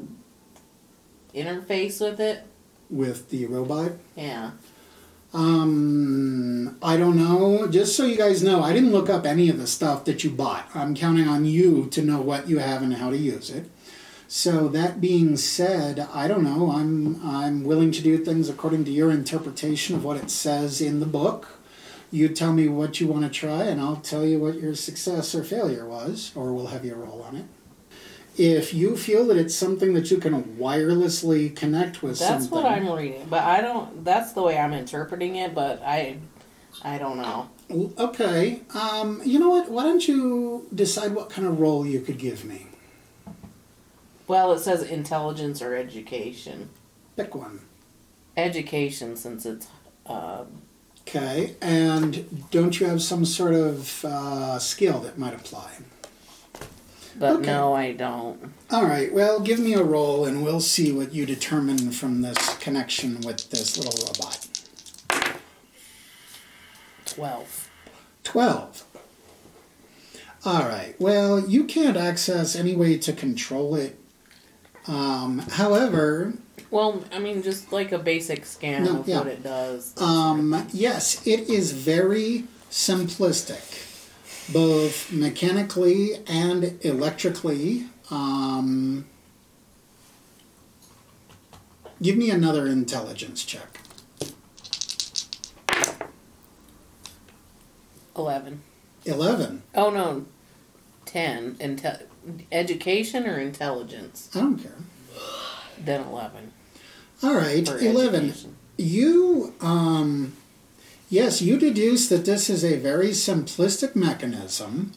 interface with it? With the robot. Yeah. Um, I don't know. Just so you guys know, I didn't look up any of the stuff that you bought. I'm counting on you to know what you have and how to use it. So that being said, I don't know. I'm I'm willing to do things according to your interpretation of what it says in the book. You tell me what you want to try, and I'll tell you what your success or failure was, or we'll have you roll on it. If you feel that it's something that you can wirelessly connect with That's something, what I'm reading, but I don't. That's the way I'm interpreting it, but I, I don't know. Okay. Um, you know what? Why don't you decide what kind of role you could give me? Well, it says intelligence or education. Pick one. Education, since it's. Uh, Okay. And don't you have some sort of uh, skill that might apply? but Okay. no, I don't. All right. Well, give me a roll, and we'll see what you determine from this connection with this little robot. Twelve. 12. All right. Well, you can't access any way to control it. Um, however, Well, I mean, just like a basic scan No, of yeah. what it does. um, yes, it is very simplistic, both mechanically and electrically. Um, give me another intelligence check. Eleven. 11. Oh no, ten. Inte- education or intelligence? I don't care. Then eleven. All right, 11. education. You, um, yes, you deduce that this is a very simplistic mechanism,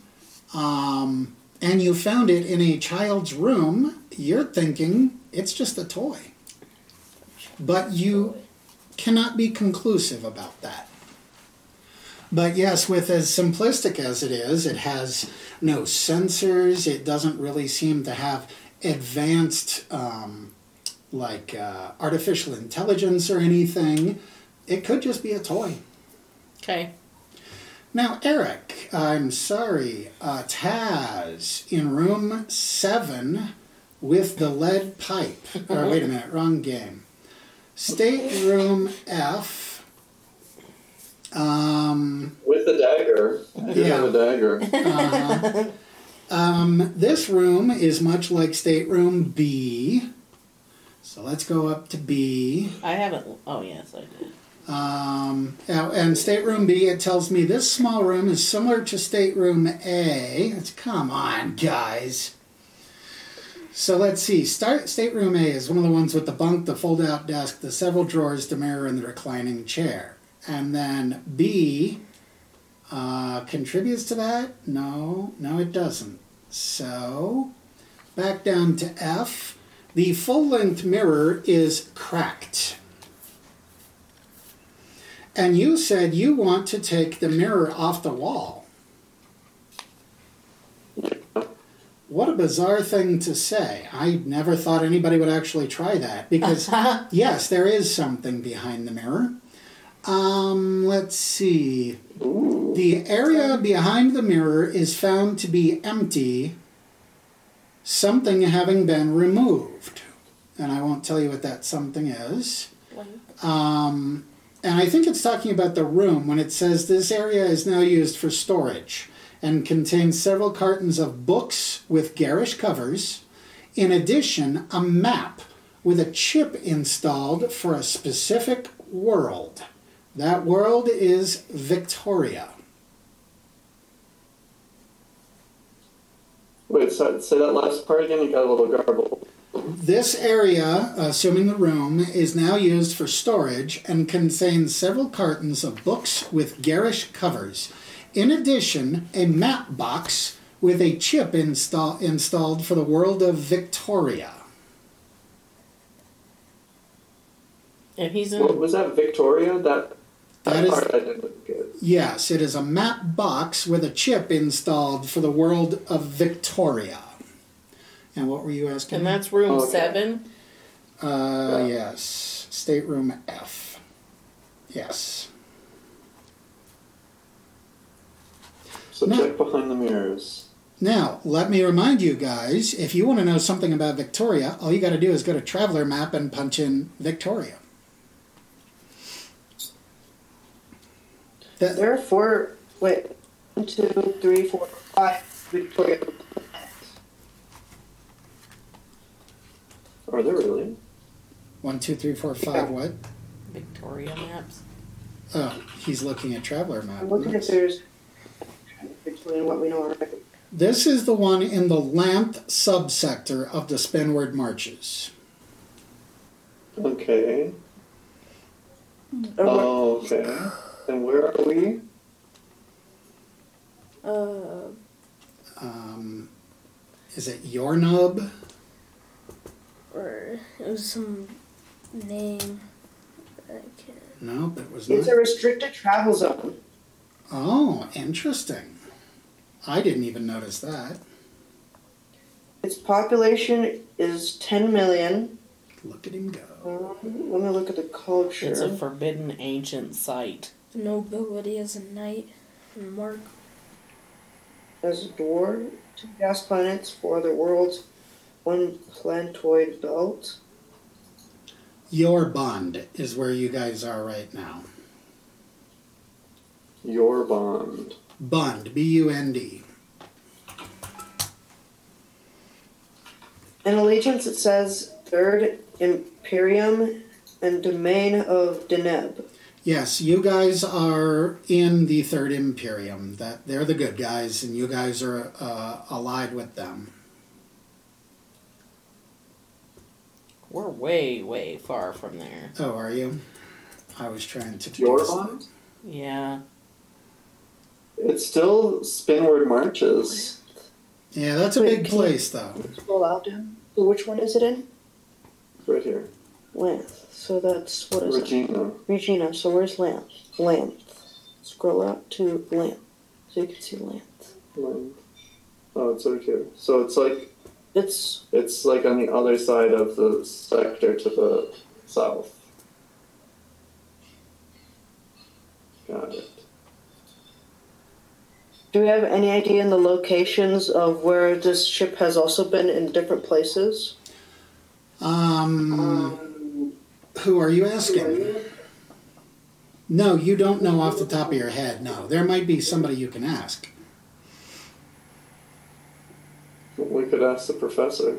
um, and you found it in a child's room. You're thinking it's just a toy. But you cannot be conclusive about that. But yes, with as simplistic as it is, it has no sensors. It doesn't really seem to have advanced, um, like uh, artificial intelligence or anything. It could just be a toy. Okay. Now, Eric, I'm sorry, uh, Taz in room seven with the lead pipe. or wait a minute, wrong game. Stateroom F. Um, With the dagger. I do have a dagger. uh-huh. um, this room is much like stateroom B. So let's go up to B. I haven't. Oh yes, I did. Um, and stateroom B, it tells me this small room is similar to stateroom A. It's, come on, guys. So let's see. Start, stateroom A is one of the ones with the bunk, the fold out desk, the several drawers, the mirror, and the reclining chair. And then B uh, contributes to that? No, no, it doesn't. So back down to F. The full length mirror is cracked. And you said you want to take the mirror off the wall. What a bizarre thing to say. I never thought anybody would actually try that because, yes, there is something behind the mirror. Um, let's see. The area behind the mirror is found to be empty, something having been removed. And I won't tell you what that something is. Um, and I think it's talking about the room when it says this area is now used for storage and contains several cartons of books with garish covers. In addition, a map with a chip installed for a specific world. That world is Victoria. Wait, so, say that last part again. You got a little garbled. This area, uh, assuming the room, is now used for storage and contains several cartons of books with garish covers. In addition, a map box with a chip install, installed for the world of Victoria. And he's in. What was that, Victoria? That, That is- part I didn't get. Yes, it is a map box with a chip installed for the world of Victoria. And what were you asking? And that's room Okay. seven. Uh, yes. Stateroom F. Yes. So No. check behind the mirrors. Now, let me remind you guys if you want to know something about Victoria, all you got to do is go to Traveller Map and punch in Victoria. That, There are four. Wait, one, two, three, four, five Victoria. Are there really? one, two, three, four, five. What? Victoria maps. Oh, he's looking at traveller map. I'm looking if there's between what we know already. This is the one in the Lanth subsector of the Spinward Marches. Okay. Oh, okay. And where are we? Uh, Um, is it Yornub? or it was some name. I can't. No, that was not. It's not. a restricted travel zone. Oh, interesting. I didn't even notice that. Its population is 10 million. Look at him go. Um, let me look at the culture. It's a forbidden ancient site. Nobility as a knight and mark. As a door, to gas planets, for other worlds, one planetoid belt. Yorbund is where you guys are right now. Yorbund. Bund, B U N D. In Allegiance, it says Third Imperium and Domain of Deneb. Yes, you guys are in the Third Imperium. That they're the good guys, and you guys are uh, allied with them. We're way, way far from there. Oh, are you? I was trying to. Your deduce bond? Yeah. It's still Spinward Marches. Yeah, that's a Wait, big can you- place, though. Scroll out down. Which one is it in? Right here. Lanth. So that's, what is it? Regina. Regina. So where's Lanth? Lanth. Scroll out to Lanth. So you can see Lanth. Lanth. Oh, it's right here. So it's like It's it's like on the other side of the sector to the south. Got it. Do we have any idea in the locations of where this ship has also been in different places? Um, who are you asking? No, you don't know off the top of your head. No, there might be somebody you can ask. We could ask the professor.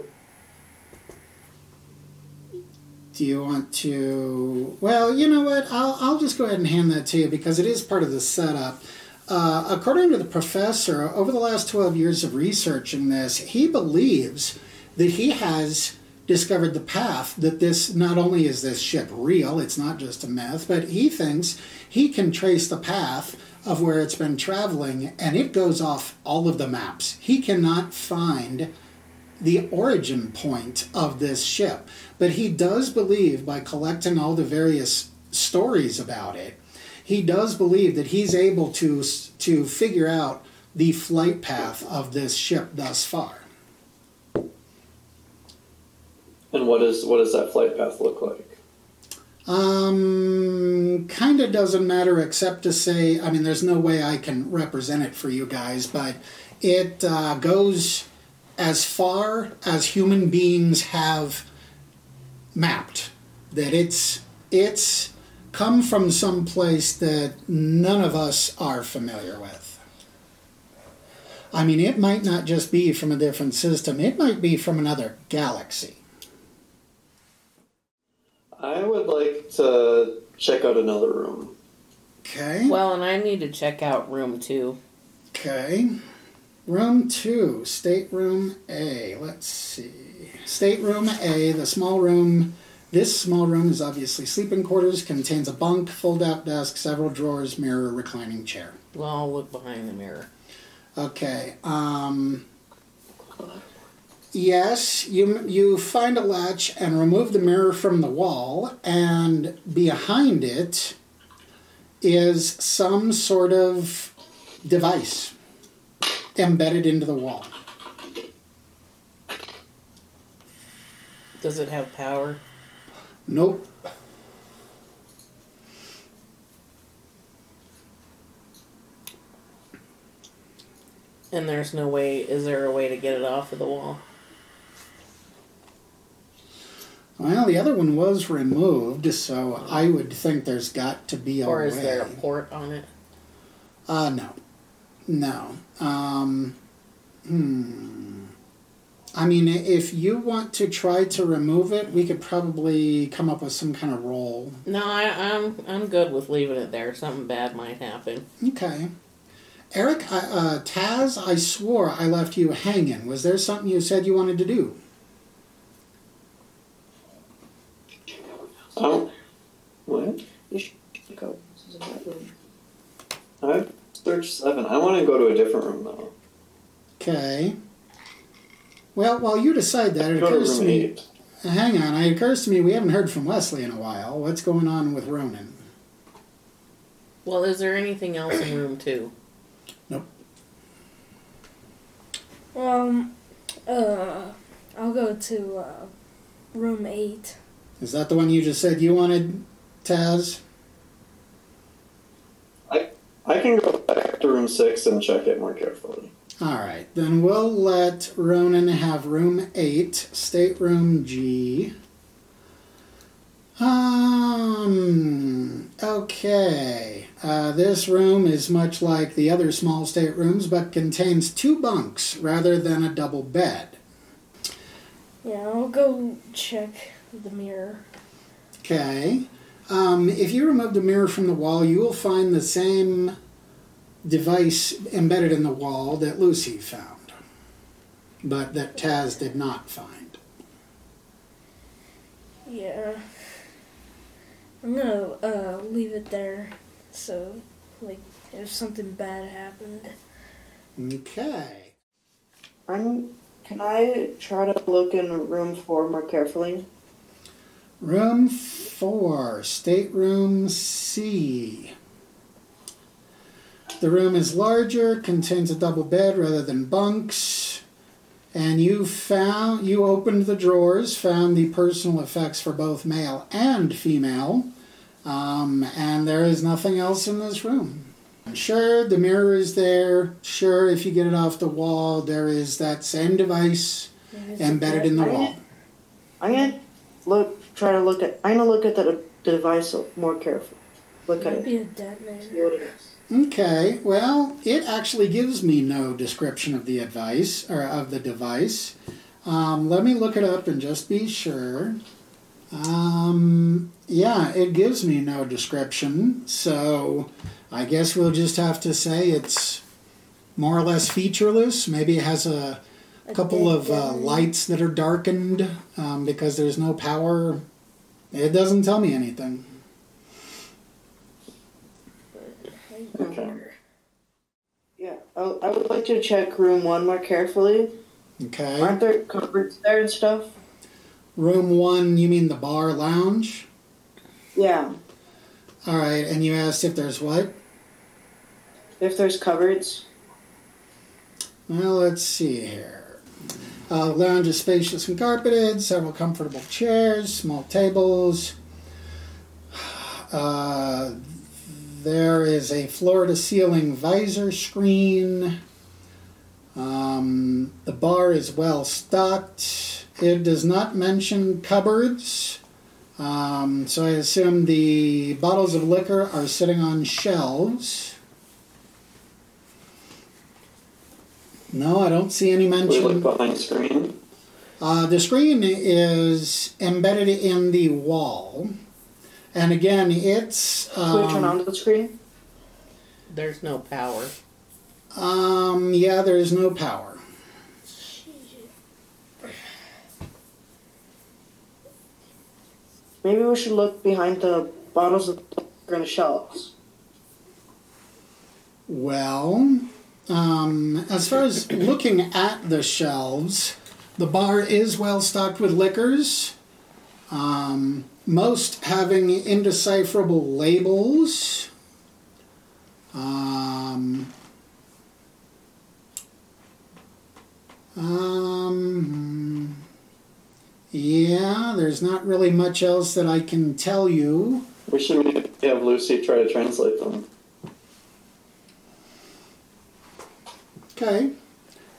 Do you want to? Well, you know what? I'll, I'll just go ahead and hand that to you because it is part of the setup. Uh, according to the professor, over the last 12 years of researching this, he believes that he has discovered the path that this not only is this ship real, it's not just a myth, but he thinks he can trace the path of where it's been traveling and it goes off all of the maps. He cannot find the origin point of this ship. But he does believe, by collecting all the various stories about it, he does believe that he's able to to figure out the flight path of this ship thus far. And what is what does that flight path look like? Um, kind of doesn't matter except to say, I mean, there's no way I can represent it for you guys, but it uh, goes as far as human beings have mapped. That it's it's come from some place that none of us are familiar with. I mean, it might not just be from a different system; it might be from another galaxy. I would like to check out another room. Okay. Well, and I need to check out room two. Okay. Room two, stateroom A. Let's see. Stateroom A, the small room. This small room is obviously sleeping quarters, contains a bunk, fold out desk, several drawers, mirror, reclining chair. Well, I'll look behind the mirror. Okay. Um, yes, you, you find a latch and remove the mirror from the wall, and behind it is some sort of device embedded into the wall. Does it have power? Nope. And there's no way. Is there a way to get it off of the wall? Well, the other one was removed, so I would think there's got to be a Or is way. there a port on it? Uh, no. No. Um, hmm. I mean, if you want to try to remove it, we could probably come up with some kind of roll. No, I, I'm I'm good with leaving it there. Something bad might happen. Okay. Eric, uh, Taz, I swore I left you hanging. Was there something you said you wanted to do? Oh, what? You should go. This is in that room. I've seven. I want to go to a different room though. Okay. Well, while you decide that, it Go to occurs to me. eight. Hang on, it occurs to me we haven't heard from Wesley in a while. What's going on with Ronan? Well, is there anything else in room two? Nope. Um, uh, I'll go to uh, room eight. Is that the one you just said you wanted, Taz? I can go back to room six and check it more carefully. All right, then we'll let Ronan have room eight, stateroom G. Um. Okay. Uh, this room is much like the other small staterooms, but contains two bunks rather than a double bed. Yeah, I'll go check the mirror. Okay. Um, if you remove the mirror from the wall, you will find the same device embedded in the wall that Lucy found, but that Taz did not find. Yeah. I'm gonna uh, leave it there, so like if something bad happened. Okay. I'm. Can I try to look in room four more carefully? Room four, stateroom C. The room is larger, contains a double bed rather than bunks, and you found you opened the drawers, found the personal effects for both male and female, um, and there is nothing else in this room. Sure, the mirror is there. Sure, if you get it off the wall, there is that same device embedded in the wall. I'm gonna look. Try to look at. I'm gonna look at the, the device more carefully. Look at it. be a detonation. See what it is. Okay, well, it actually gives me no description of the advice or of the device. Um, let me look it up and just be sure. Um, yeah, it gives me no description, so I guess we'll just have to say it's more or less featureless. Maybe it has a A couple of uh, lights that are darkened um, because there's no power. It doesn't tell me anything. Okay. Yeah, I, I would like to check room one more carefully. Okay. Aren't there cupboards there and stuff? Room one, you mean the bar lounge? Yeah. All right, and you asked if there's what? If there's cupboards. Well, let's see here. Uh, lounge is spacious and carpeted, several comfortable chairs, small tables. Uh, there is a floor to ceiling visor screen. Um, the bar is well stocked. It does not mention cupboards. Um, so I assume the bottles of liquor are sitting on shelves. No, I don't see any mention. We look behind screen. Uh, the screen is embedded in the wall. And again, it's. Can we turn Um, on the screen? There's no power. um, yeah, there is no power. Maybe we should look behind the bottles of liquor on the shelves. Well, um, as far as looking at the shelves, the bar is well stocked with liquors, um, most having indecipherable labels. Um, um, yeah, there's not really much else that I can tell you. We should maybe have Lucy try to translate them. Okay.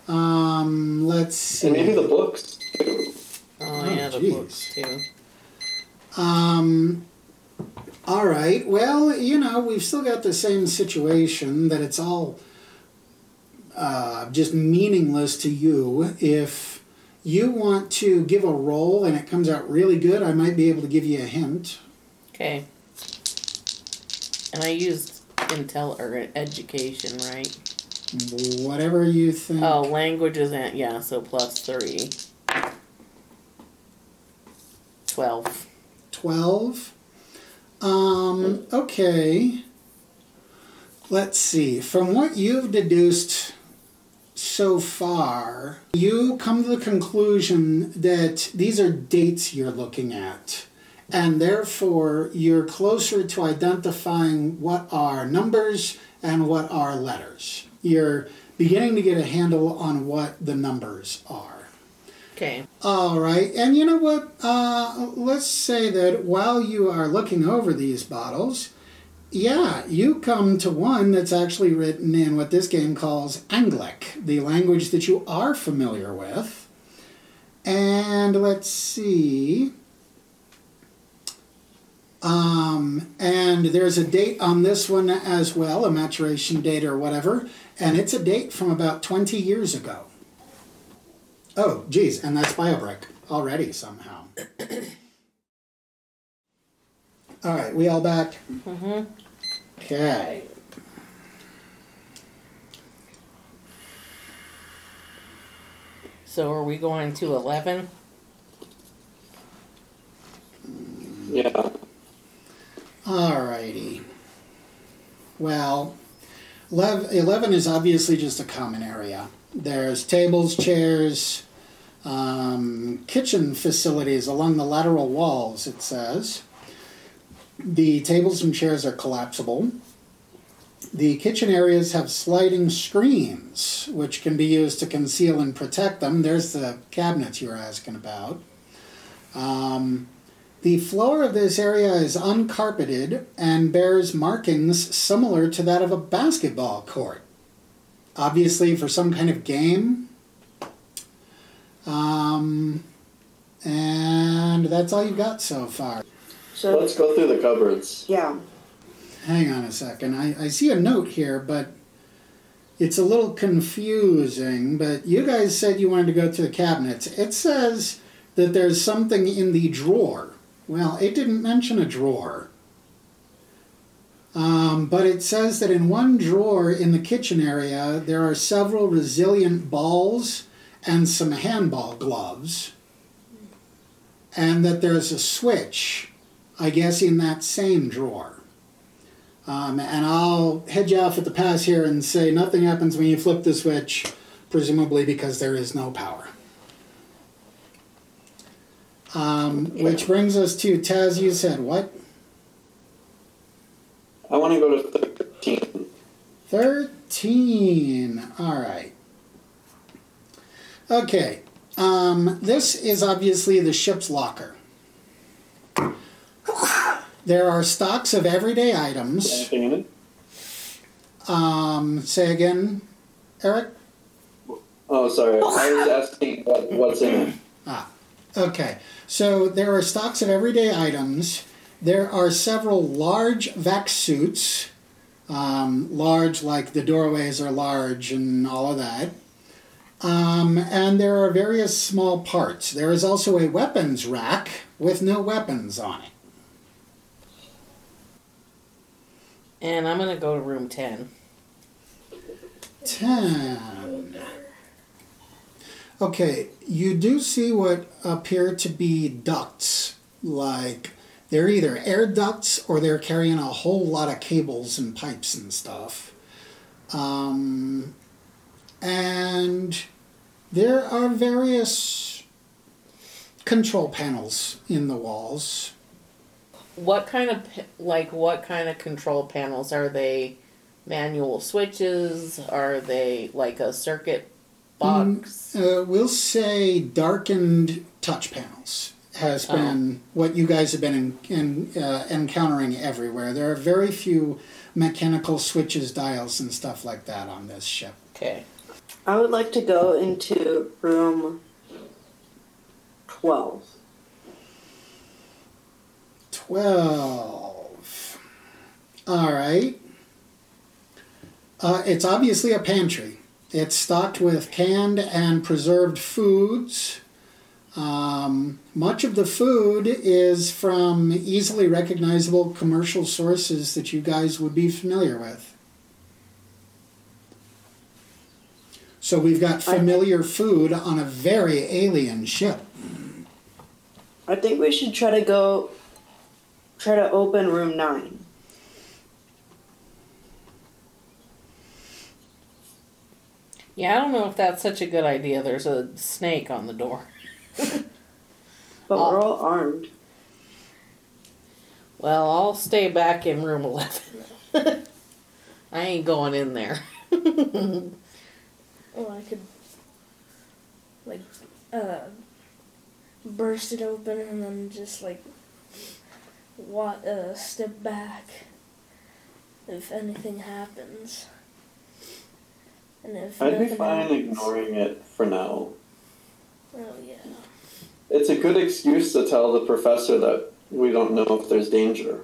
Um, let's see. And maybe the books. too. Oh, Oh, yeah, the books too. Um, All right. Well, you know, we've still got the same situation that it's all uh, just meaningless to you. If you want to give a roll and it comes out really good, I might be able to give you a hint. Okay. And I used intel or education, right? Whatever you think. Oh, languages and yeah, so plus three. Twelve. 12. Um, okay. Let's see. From what you've deduced so far, you come to the conclusion that these are dates you're looking at. And therefore, you're closer to identifying what are numbers and what are letters. You're beginning to get a handle on what the numbers are. Okay. All right, and you know what? Uh, let's say that while you are looking over these bottles, yeah, you come to one that's actually written in what this game calls Anglic, the language that you are familiar with. And let's see. Um, and there's a date on this one as well, a maturation date or whatever, and it's a date from about 20 years ago. Oh, geez, and that's bio break already somehow. all right, we all back? Mm-hmm. Okay. So are we going to eleven? Yeah. All righty. Well, 11 is obviously just a common area. There's tables, chairs, um, kitchen facilities along the lateral walls, it says. The tables and chairs are collapsible. The kitchen areas have sliding screens, which can be used to conceal and protect them. There's the cabinets you were asking about. Um, the floor of this area is uncarpeted and bears markings similar to that of a basketball court. Obviously, for some kind of game. Um, and that's all you've got so far. So Let's go through the cupboards. yeah, Hang on a second. I, I see a note here, but it's a little confusing. But you guys said you wanted to go to the cabinets. It says that there's something in the drawer. Well, it didn't mention a drawer. Um, but it says that in one drawer in the kitchen area, there are several resilient balls and some handball gloves. And that there's a switch, I guess, in that same drawer. Um, and I'll head you off at the pass here and say nothing happens when you flip the switch, presumably because there is no power. Um, which brings us to Taz. You said what? I want to go to 13. 13. All right. Okay. Um, this is obviously the ship's locker. There are stocks of everyday items. Anything in it? Um, say again, Eric? Oh, sorry. I was asking what, what's in it. Okay, so there are stocks of everyday items. There are several large vac suits, um, large like the doorways are large and all of that. Um, and there are various small parts. There is also a weapons rack with no weapons on it. And I'm gonna go to room ten. 10. Okay, you do see what appear to be ducts. Like, they're either air ducts or they're carrying a whole lot of cables and pipes and stuff. Um, and there are various control panels in the walls. What kind of like what kind of control panels are they? Manual switches? Are they like a circuit box? Uh, we'll say darkened touch panels has been what you guys have been in, in, uh, encountering everywhere. There are very few mechanical switches, dials, and stuff like that on this ship. Okay. I would like to go into room twelve. 12. All right. Uh, it's obviously a pantry. It's stocked with canned and preserved foods. Um, much of the food is from easily recognizable commercial sources that you guys would be familiar with. So we've got familiar food on a very alien ship. I think we should try to go. Try to open room nine. Yeah, I don't know if that's such a good idea. There's a snake on the door. But we're all armed. Well, I'll stay back in room 11. I ain't going in there. Oh, I could like uh burst it open and then just like what uh step back if anything happens. And if I'd be nothing fine happens- ignoring it for now. Oh yeah. It's a good excuse to tell the professor that we don't know if there's danger.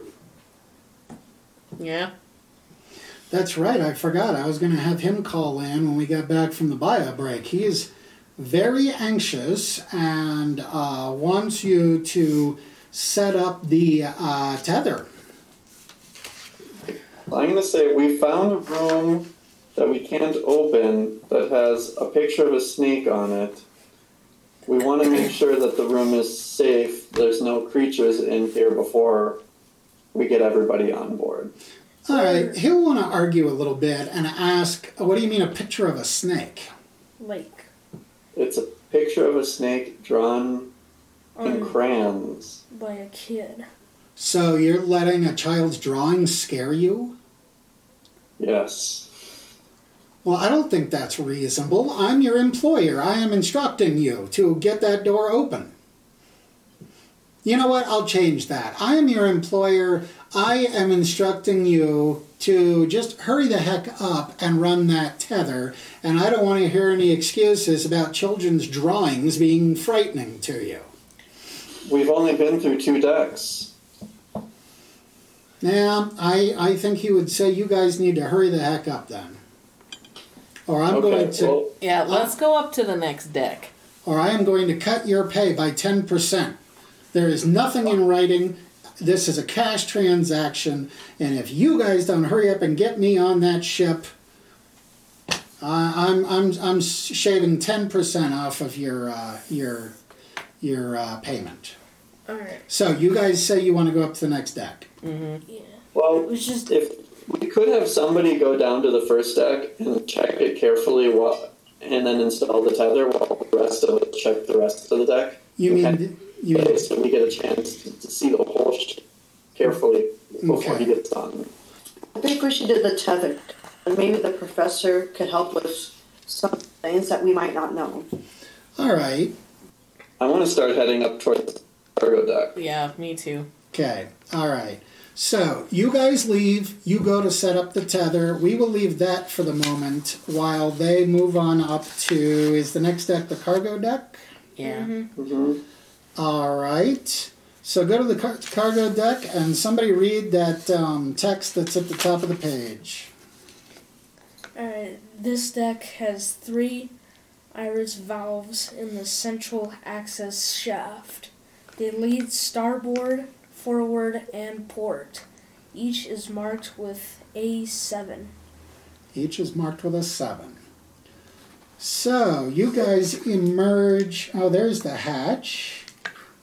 yeah? That's right, I forgot. I was going to have him call in when we got back from the bio break. He is very anxious and uh, wants you to set up the uh, tether. I'm going to say we found a room that we can't open that has a picture of a snake on it. We want to make sure that the room is safe. There's no creatures in here before we get everybody on board. All right, he'll want to argue a little bit and ask, What do you mean a picture of a snake? Like It's a picture of a snake drawn in on crayons. by a kid. So you're letting a child's drawing scare you? Yes. Well, I don't think that's reasonable. I'm your employer. I am instructing you to get that door open. You know what? I'll change that. I am your employer. I am instructing you to just hurry the heck up and run that tether. And I don't want to hear any excuses about children's drawings being frightening to you. We've only been through two decks. Now, I, I think he would say you guys need to hurry the heck up then. Or I'm okay, going to. well, Yeah, let's go up to the next deck. or I am going to cut your pay by 10%. There is nothing in writing. This is a cash transaction, and if you guys don't hurry up and get me on that ship, I I'm, I'm, I'm shaving 10% off of your, uh, your, your uh, payment. Alright. So you guys say you want to go up to the next deck. Mm-hmm. Yeah. well, It was just if we could have somebody go down to the first deck and check it carefully while, and then install the tether while the rest of it check the rest of the deck. You Okay. mean you mean so we get a chance to, to see the whole sh- carefully before Okay. he gets on. I think we should do the tether, and maybe the professor could help with some things that we might not know. all right? I want to start heading up towards the cargo deck. Yeah, me too. Okay, all right. So you guys leave. You go to set up the tether. We will leave that for the moment while they move on up to. Is the next deck the cargo deck? Yeah. hmm All right. So go to the car- cargo deck and somebody read that um, text that's at the top of the page. Alright, this deck has three iris valves in the central access shaft. They lead starboard, forward, and port. Each is marked with A7. Each is marked with a seven. So you guys emerge. Oh, there's the hatch.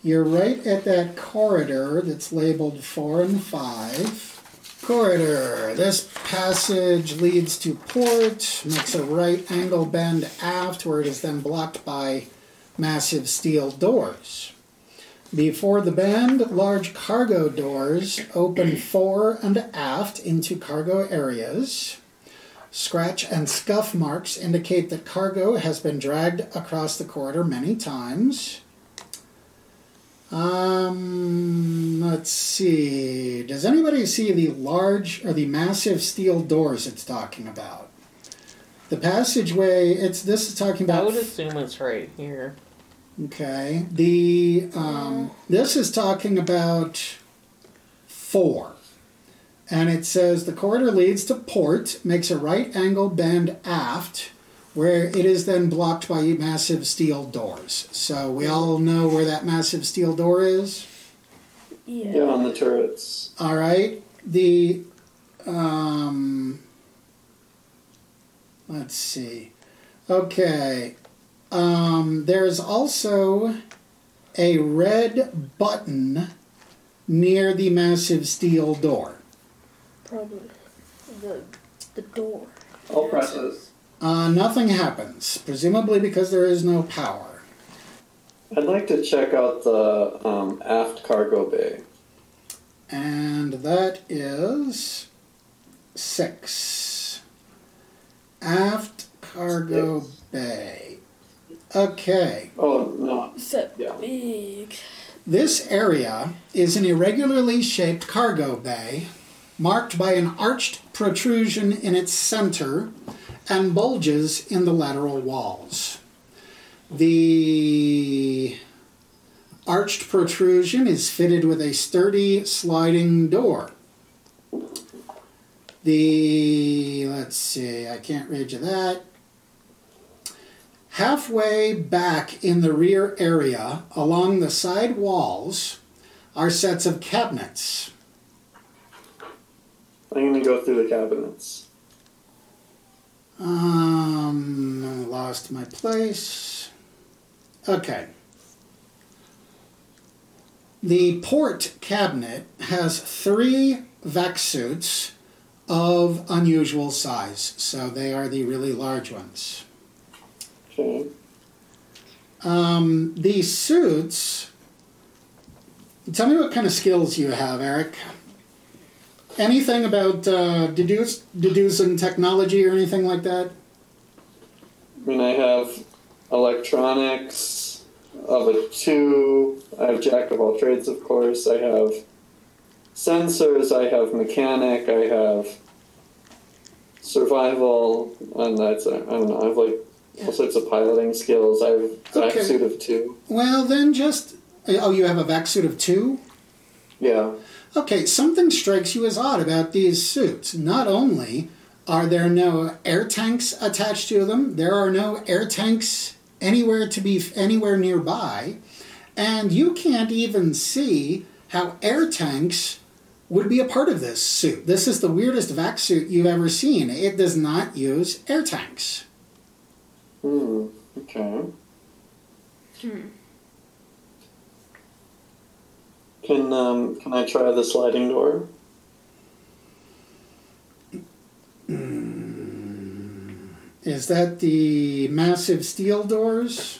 You're right at that corridor that's labeled four and five. Corridor. This passage leads to port, makes a right angle bend aft, where it is then blocked by massive steel doors. Before the band, large cargo doors open fore and aft into cargo areas. Scratch and scuff marks indicate that cargo has been dragged across the corridor many times. Um, let's see. Does anybody see the large or the massive steel doors it's talking about? The passageway. It's this is talking about. I would assume it's right here. Okay. The um, this is talking about four. And it says the corridor leads to port, makes a right angle bend aft, where it is then blocked by massive steel doors. So we all know where that massive steel door is. Yeah. Yeah, on the turrets. All right. The um let's see. Okay. Um there's also a red button near the massive steel door. Probably the the door. I'll press it. Uh, nothing happens, presumably because there is no power. I'd like to check out the um, aft cargo bay. And that is six. Aft cargo Six. bay. Okay. Oh no, It's that Yeah. big. This area is an irregularly shaped cargo bay marked by an arched protrusion in its center and bulges in the lateral walls. The arched protrusion is fitted with a sturdy sliding door. The, let's see, I can't read you that. Halfway back in the rear area, along the side walls, are sets of cabinets. I'm gonna go through the cabinets. Um, I lost my place. Okay. The port cabinet has three vac suits of unusual size, so they are the really large ones. Okay. Um, the suits. Tell me what kind of skills you have, Eric. Anything about uh, deduce, deducing technology or anything like that? I mean, I have electronics of a two. I have jack of all trades, of course. I have sensors. I have mechanic. I have survival, and that's I don't know. I have like all sorts of piloting skills. I have Okay. vac suit of two. Well, then just. Eh, oh, you have a vac suit of two? Yeah. Okay, something strikes you as odd about these suits. Not only are there no air tanks attached to them, there are no air tanks anywhere to be anywhere nearby, and you can't even see how air tanks would be a part of this suit. This is the weirdest vac suit you've ever seen. It does not use air tanks. Hmm. Okay. Can um can I try the sliding door? Is that the massive steel doors?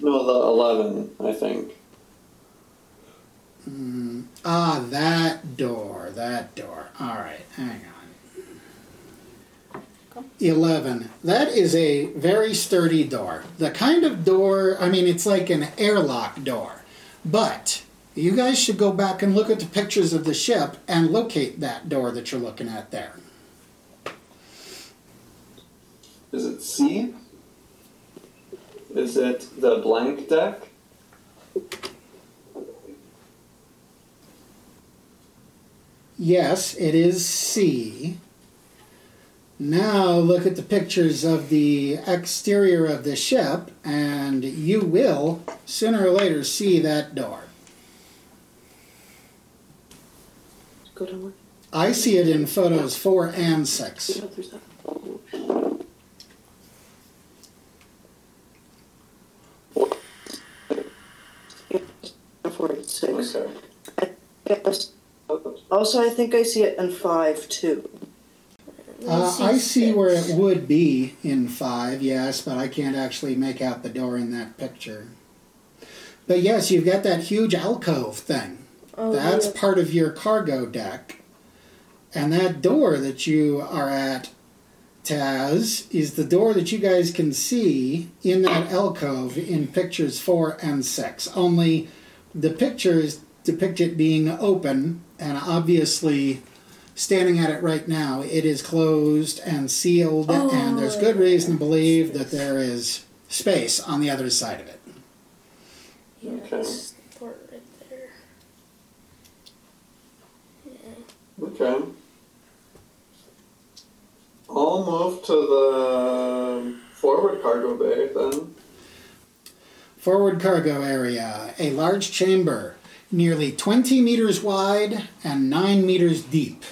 No, the eleven. I think. Ah, that door, that door. All right, hang on. 11. That is a very sturdy door. The kind of door, I mean, it's like an airlock door. But you guys should go back and look at the pictures of the ship and locate that door that you're looking at there. Is it C? Is it the blank deck? Yes, it is C. Now look at the pictures of the exterior of the ship, and you will, sooner or later, see that door. Go down. I see it in photos four and six. Oh, there's that. Four and six. Okay. Yes. Also, I think I see it in five too. Uh, I see six. where it would be in five, yes, but I can't actually make out the door in that picture. But yes, you've got that huge alcove thing. Oh, That's yeah. part of your cargo deck. And that door that you are at, Taz, is the door that you guys can see in that alcove in pictures four and six. Only the pictures depict it being open, and obviously, standing at it right now, it is closed and sealed, and there's good reason to believe that there is space on the other side of it. Yeah, Okay. that's the part right there. Okay. I'll move to the forward cargo bay then. Forward cargo area, a large chamber, nearly 20 meters wide and 9 meters deep.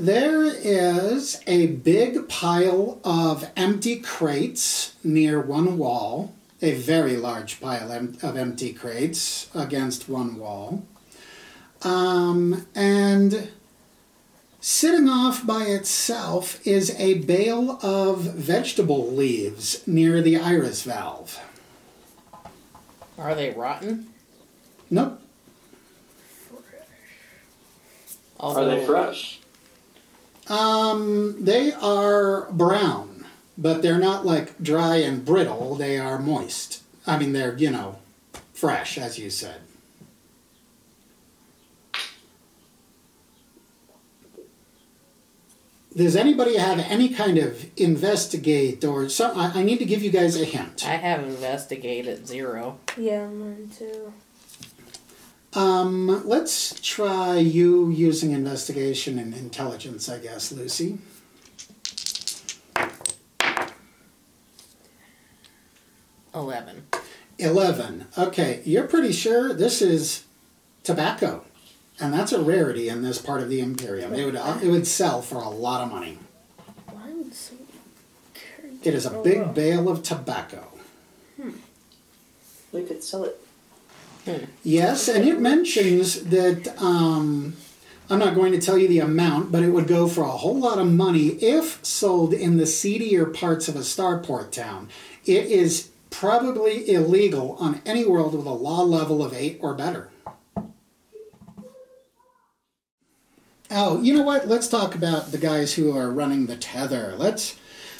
There is a big pile of empty crates near one wall, a very large pile of empty crates against one wall. Um, and sitting off by itself is a bale of vegetable leaves near the iris valve. Are they rotten? Nope. Are they fresh? Um, they are brown, but they're not like dry and brittle. They are moist. I mean, they're, you know, fresh, as you said. Does anybody have any kind of investigate or some? I, I need to give you guys a hint. I have investigated zero. Yeah, mine too. Um, let's try you using investigation and intelligence, I guess, Lucy. Eleven. 11. Okay, you're pretty sure this is tobacco. And that's a rarity in this part of the Imperium. It would, uh, it would sell for a lot of money. Why would somebody carry It is a big bale of tobacco. We could sell it. Yes, and it mentions that um, I'm not going to tell you the amount, but it would go for a whole lot of money if sold in the seedier parts of a starport town. It is probably illegal on any world with a law level of eight or better. Oh, you know what? Let's talk about the guys who are running the tether. Let's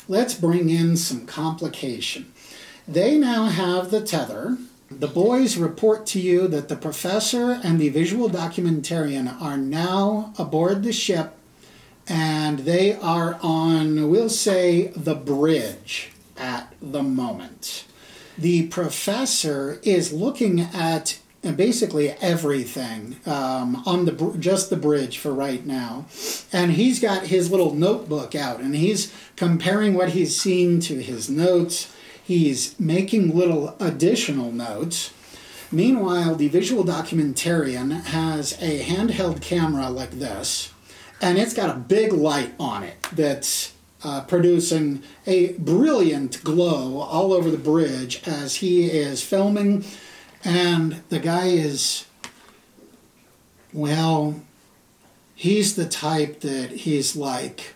let's bring in some complication. They now have the tether. The boys report to you that the professor and the visual documentarian are now aboard the ship and they are on, we'll say, the bridge at the moment. The professor is looking at basically everything um, on the just the bridge for right now, and he's got his little notebook out and he's comparing what he's seeing to his notes. He's making little additional notes. Meanwhile, the visual documentarian has a handheld camera like this, and it's got a big light on it that's uh, producing a brilliant glow all over the bridge as he is filming. And the guy is, well, he's the type that he's like,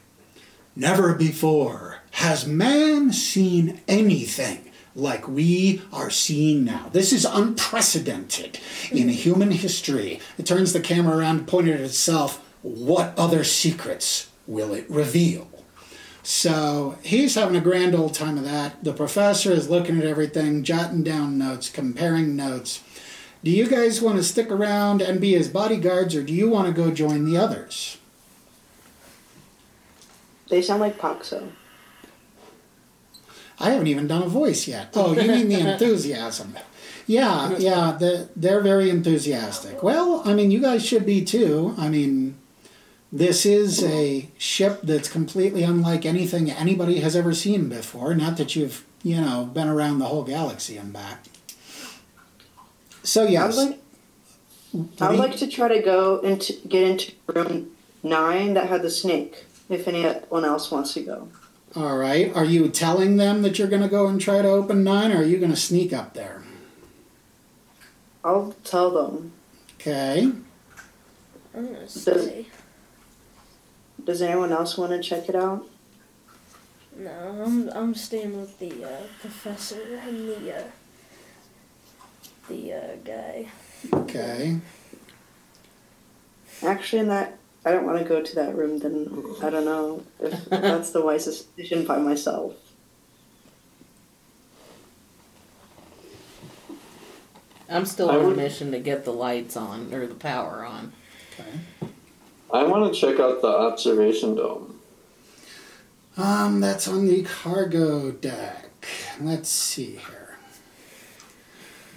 never before has man seen anything like we are seeing now. This is unprecedented in human history. It turns the camera around, pointed at itself. What other secrets will it reveal? So he's having a grand old time of that. The professor is looking at everything, jotting down notes, comparing notes. Do you guys want to stick around and be his bodyguards, or do you want to go join the others? They sound like Paxo. I haven't even done a voice yet. Oh, you mean the enthusiasm? Yeah, yeah, the, they're very enthusiastic. Well, I mean, you guys should be too. I mean, this is a ship that's completely unlike anything anybody has ever seen before. Not that you've, you know, been around the whole galaxy and back. So yes, like, I would like to try to go into get into room nine that had the snake. If anyone else wants to go, all right. Are you telling them that you're going to go and try to open nine, or are you going to sneak up there? I'll tell them. Okay. I'm gonna say Does anyone else want to check it out? no. I'm I'm staying with the uh, professor and the uh, the uh, guy. Okay. Actually, in that I don't want to go to that room. Then I don't know if that's the wisest decision by myself. I'm still I on a mission to get the lights on or the power on. Okay. I want to check out the observation dome. Um, that's on the cargo deck. Let's see here.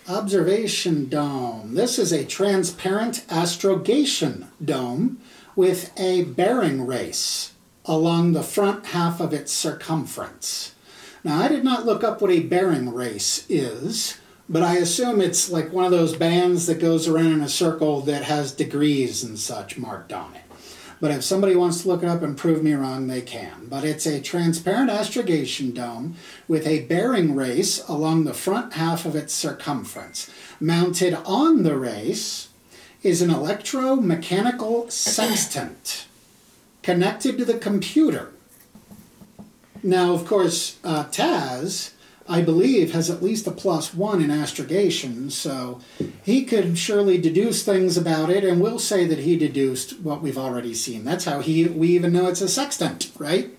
Observation dome. This is a transparent astrogation dome with a bearing race along the front half of its circumference. Now, I did not look up what a bearing race is, but I assume it's like one of those bands that goes around in a circle that has degrees and such marked on it. But if somebody wants to look it up and prove me wrong, they can. But it's a transparent astrogation dome with a bearing race along the front half of its circumference. Mounted on the race is an electromechanical sextant connected to the computer. Now, of course, uh, Taz, I believe, has at least a plus one in astrogation, so he could surely deduce things about it, and we'll say that he deduced what we've already seen. That's how he we even know it's a sextant, right?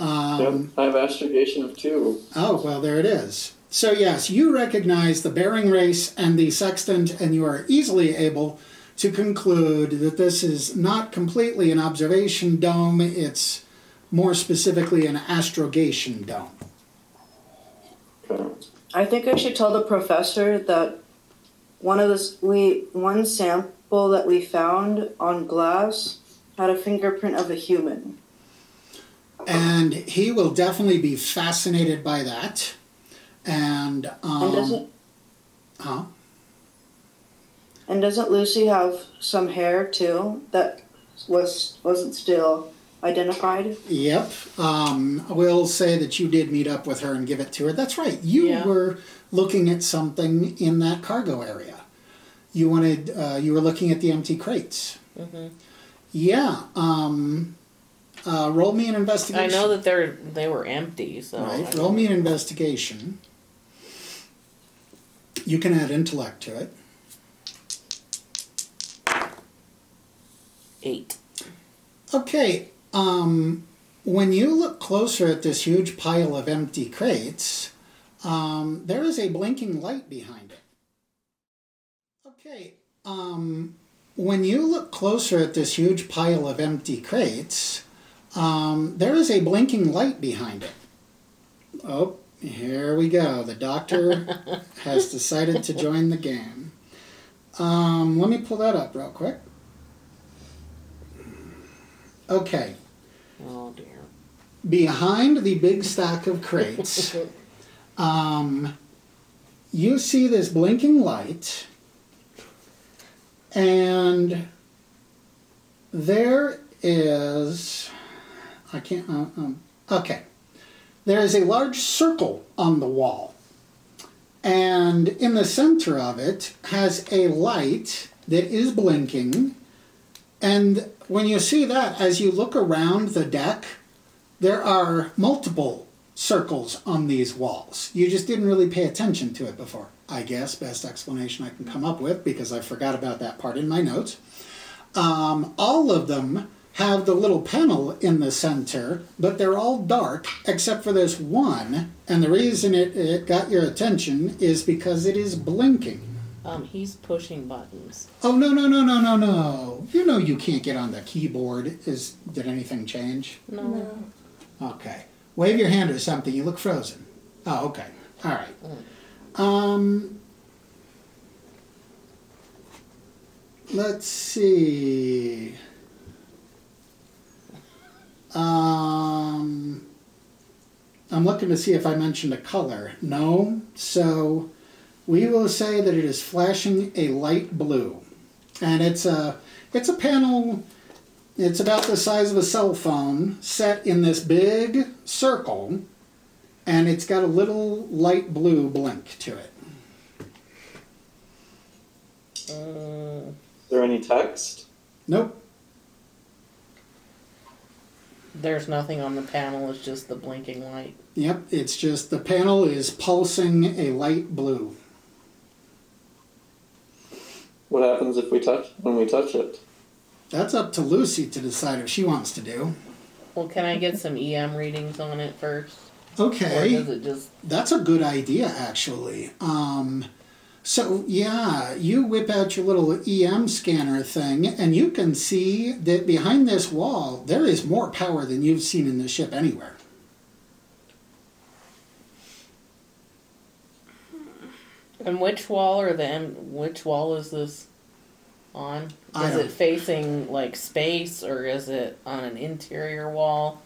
Um, yep, I have astrogation of two. Oh, well, there it is. So, yes, you recognize the bearing race and the sextant, and you are easily able to conclude that this is not completely an observation dome, it's more specifically an astrogation dome. I think I should tell the professor that one of this we one sample that we found on glass had a fingerprint of a human. And he will definitely be fascinated by that. And, um, And doesn't huh? And doesn't Lucy have some hair too that was wasn't still identified? Yep. Um, we'll say that you did meet up with her and give it to her. That's right. You Yeah. were looking at something in that cargo area. You wanted. Uh, you were looking at the empty crates. Mm-hmm. Yeah. Um, uh, roll me an investigation. I know that they're they were empty, so Right. Roll me an investigation. You can add intellect to it. Eight. Okay, um, when you look closer at this huge pile of empty crates, um, there is a blinking light behind it. Okay, um, when you look closer at this huge pile of empty crates, um, there is a blinking light behind it. Oh, here we go. The doctor has decided to join the game. Um, let me pull that up real quick. Okay, Oh dear. behind the big stack of crates, um, you see this blinking light, and there is, I can't, uh, um, okay, there is a large circle on the wall, and in the center of it has a light that is blinking. And when you see that, as you look around the deck, there are multiple circles on these walls. You just didn't really pay attention to it before. I guess best explanation I can come up with because I forgot about that part in my notes. Um, all of them have the little panel in the center, but they're all dark except for this one. And the reason it, it got your attention is because it is blinking. Um, he's pushing buttons. Oh no no no no no no! You know you can't get on the keyboard. Is did anything change? No. No. Okay. Wave your hand or something. You look frozen. Oh, okay. All right. Um, let's see. Um, I'm looking to see if I mentioned a color. No. So we will say that it is flashing a light blue, and it's a it's a panel. It's about the size of a cell phone, set in this big circle, and it's got a little light blue blink to it. Mm, Is there any text? Nope. there's nothing on the panel. It's just the blinking light. Yep. It's just the panel is pulsing a light blue. What happens if we touch when we touch it? That's up to Lucy to decide if she wants to do. Well, can I get some EM readings on it first, or Okay. does it just? That's a good idea, actually. Um, so, yeah, you whip out your little EM scanner thing, and you can see that behind this wall, there is more power than you've seen in the ship anywhere. And which wall are the em- which wall is this on? I Is don't- it facing like space or is it on an interior wall?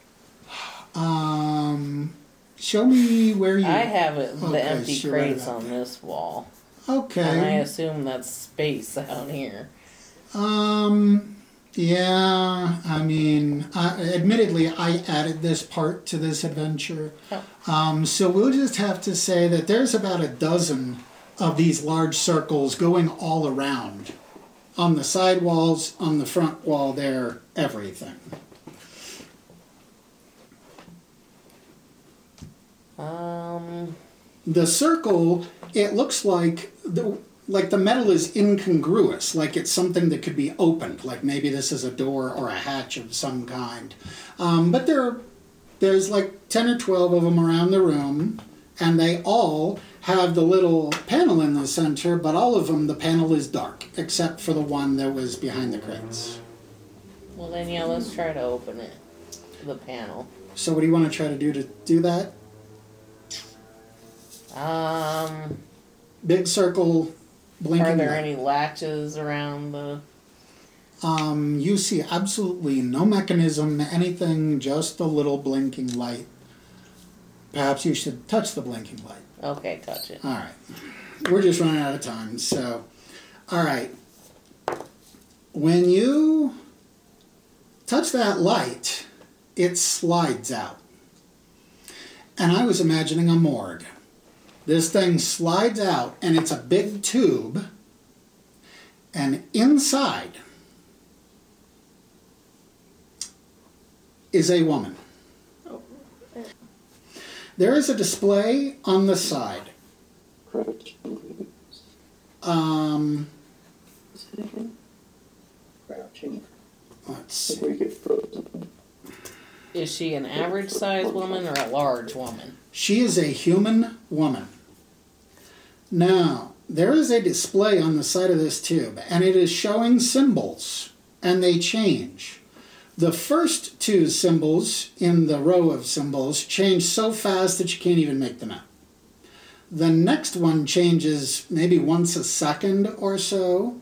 Um, show me where you. I have it the Okay, empty right crates about on this wall. Okay. And I Okay. assume that's space out here. Um. Yeah. I mean, uh, admittedly, I added this part to this adventure. Oh. Um. So we'll just have to say that there's about a dozen of these large circles going all around, on the side walls, on the front wall. There, everything. Um the circle it looks like the like the metal is incongruous like it's something that could be opened like maybe this is a door or a hatch of some kind um, but there there's like 10 or 12 of them around the room and they all have the little panel in the center but all of them the panel is dark except for the one that was behind the crates well then yeah, let's try to open it. The panel. so what do you want to try to do to do that Um big circle blinking are there light. any latches around the Um, you see absolutely no mechanism, anything, just a little blinking light. Perhaps you should touch the blinking light. Okay, touch it. All right. We're just running out of time, so. All right. When you touch that light, it slides out. And I was imagining a morgue. This thing slides out, and it's a big tube. And inside is a woman. There is a display on the side. Um, Crouching. let's see. Before get frozen. Is she an average sized woman or a large woman? She is a human woman. Now, there is a display on the side of this tube, and it is showing symbols, and they change. The first two symbols in the row of symbols change so fast that you can't even make them out. The next one changes maybe once a second or so.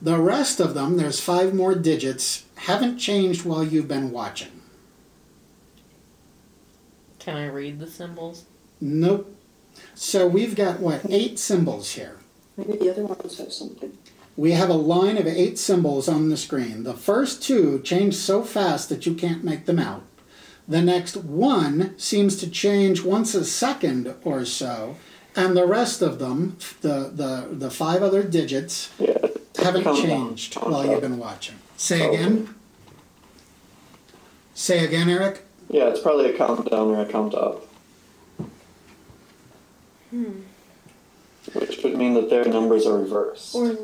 The rest of them, there's five more digits, haven't changed while you've been watching. Can I read the symbols? Nope. So we've got what, eight symbols here. Maybe the other ones have something. We have a line of eight symbols on the screen. The first two change so fast that you can't make them out. The next one seems to change once a second or so, and the rest of them, the the, the five other digits, Yeah. haven't Count down. changed while you've been watching. Say again. Say again, Eric. Yeah, it's probably a countdown or a count up. Hmm. Which would mean that their numbers are reversed. Or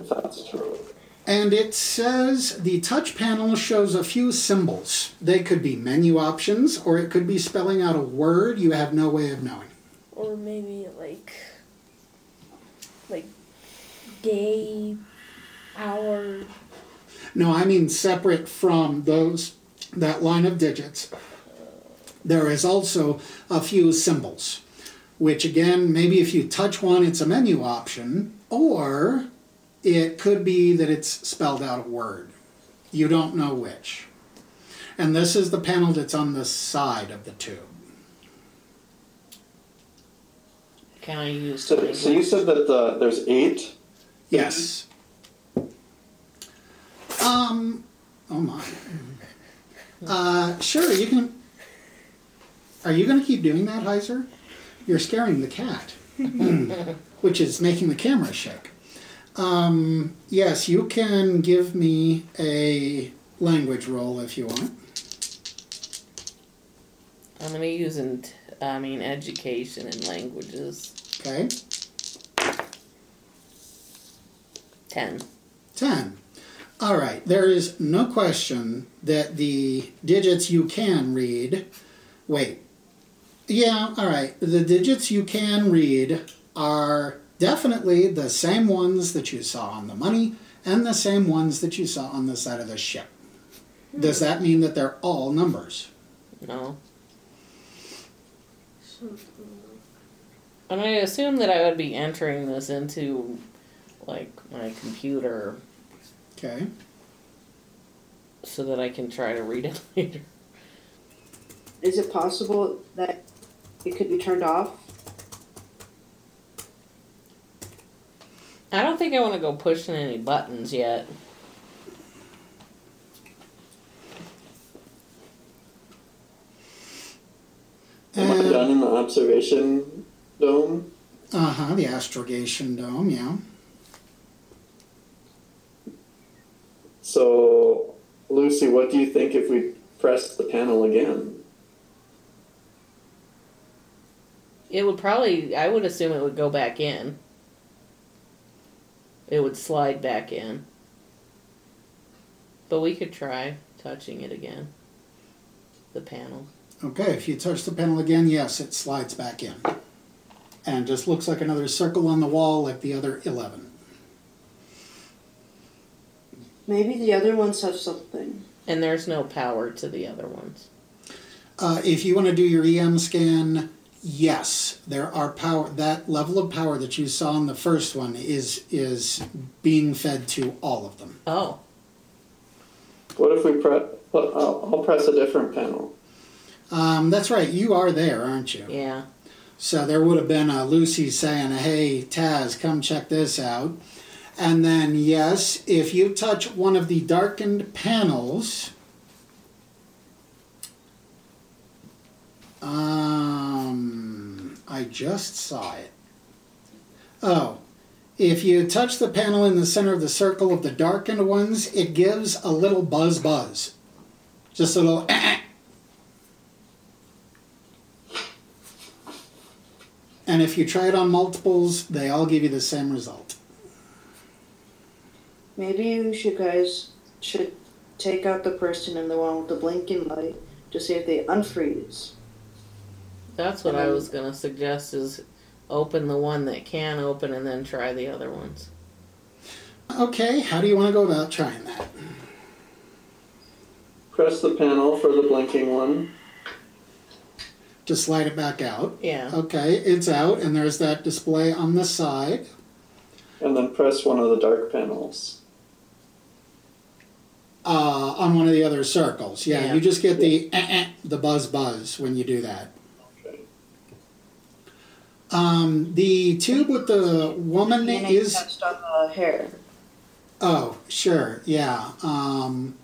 if that's true. And it says the touch panel shows a few symbols. They could be menu options, or it could be spelling out a word you have no way of knowing. or maybe like like day hour No, I mean separate from those that line of digits. There is also a few symbols, which again, maybe if you touch one, it's a menu option, or it could be that it's spelled out a word. You don't know which. And this is the panel that's on the side of the tube. Can I use So, so you said that the, there's eight. Yes. Um. Oh my. Uh, sure, you can. Are you going to keep doing that, Heiser? You're scaring the cat, which is making the camera shake. Um, yes, you can give me a language roll if you want. I'm gonna use in I mean education and languages. Okay. Ten. 10. All right, there is no question that the digits you can read. Wait. Yeah, all right. The digits you can read are definitely the same ones that you saw on the money and the same ones that you saw on the side of the ship. Does that mean that they're all numbers? No. And I assume that I would be entering this into like my computer Okay. so that I can try to read it later. Is it possible that it could be turned off? I don't think I want to go pushing any buttons yet. Am I And, done in the observation dome? uh huh, the astrogation dome, yeah. So, Lucy, what do you think if we press the panel again? It would probably, I would assume it would go back in. It would slide back in. But we could try touching it again. The panel. Okay, if you touch the panel again, yes, it slides back in. And just looks like another circle on the wall like the other 11. Maybe the other ones have something. And there's no power to the other ones. Uh, if you want to do your EM scan, yes, there are power. That level of power that you saw in the first one is is being fed to all of them. Oh. What if we press? I'll, I'll press a different panel. Um, that's right, you are there, aren't you? Yeah. So there would have been a Lucy saying, "Hey, Taz, come check this out." And then yes, if you touch one of the darkened panels, um, I just saw it. Oh, if you touch the panel in the center of the circle of the darkened ones, it gives a little buzz buzz, just a little. And if you try it on multiples, they all give you the same result. Maybe you should guys should take out the person in the one with the blinking light to see if they unfreeze. That's what And I was gonna suggest is open the one that can open and then try the other ones. Okay, how do you want to go about trying that? Press the panel for the blinking one. Just slide it back out. Yeah. Okay, it's out, and there's that display on the side. and then press one of the dark panels. Uh, on one of the other circles. Yeah, Yeah. you just get the eh, eh, the buzz buzz when you do that. Okay. Um, the tube with the woman DNA is test on the hair. oh sure yeah. Um,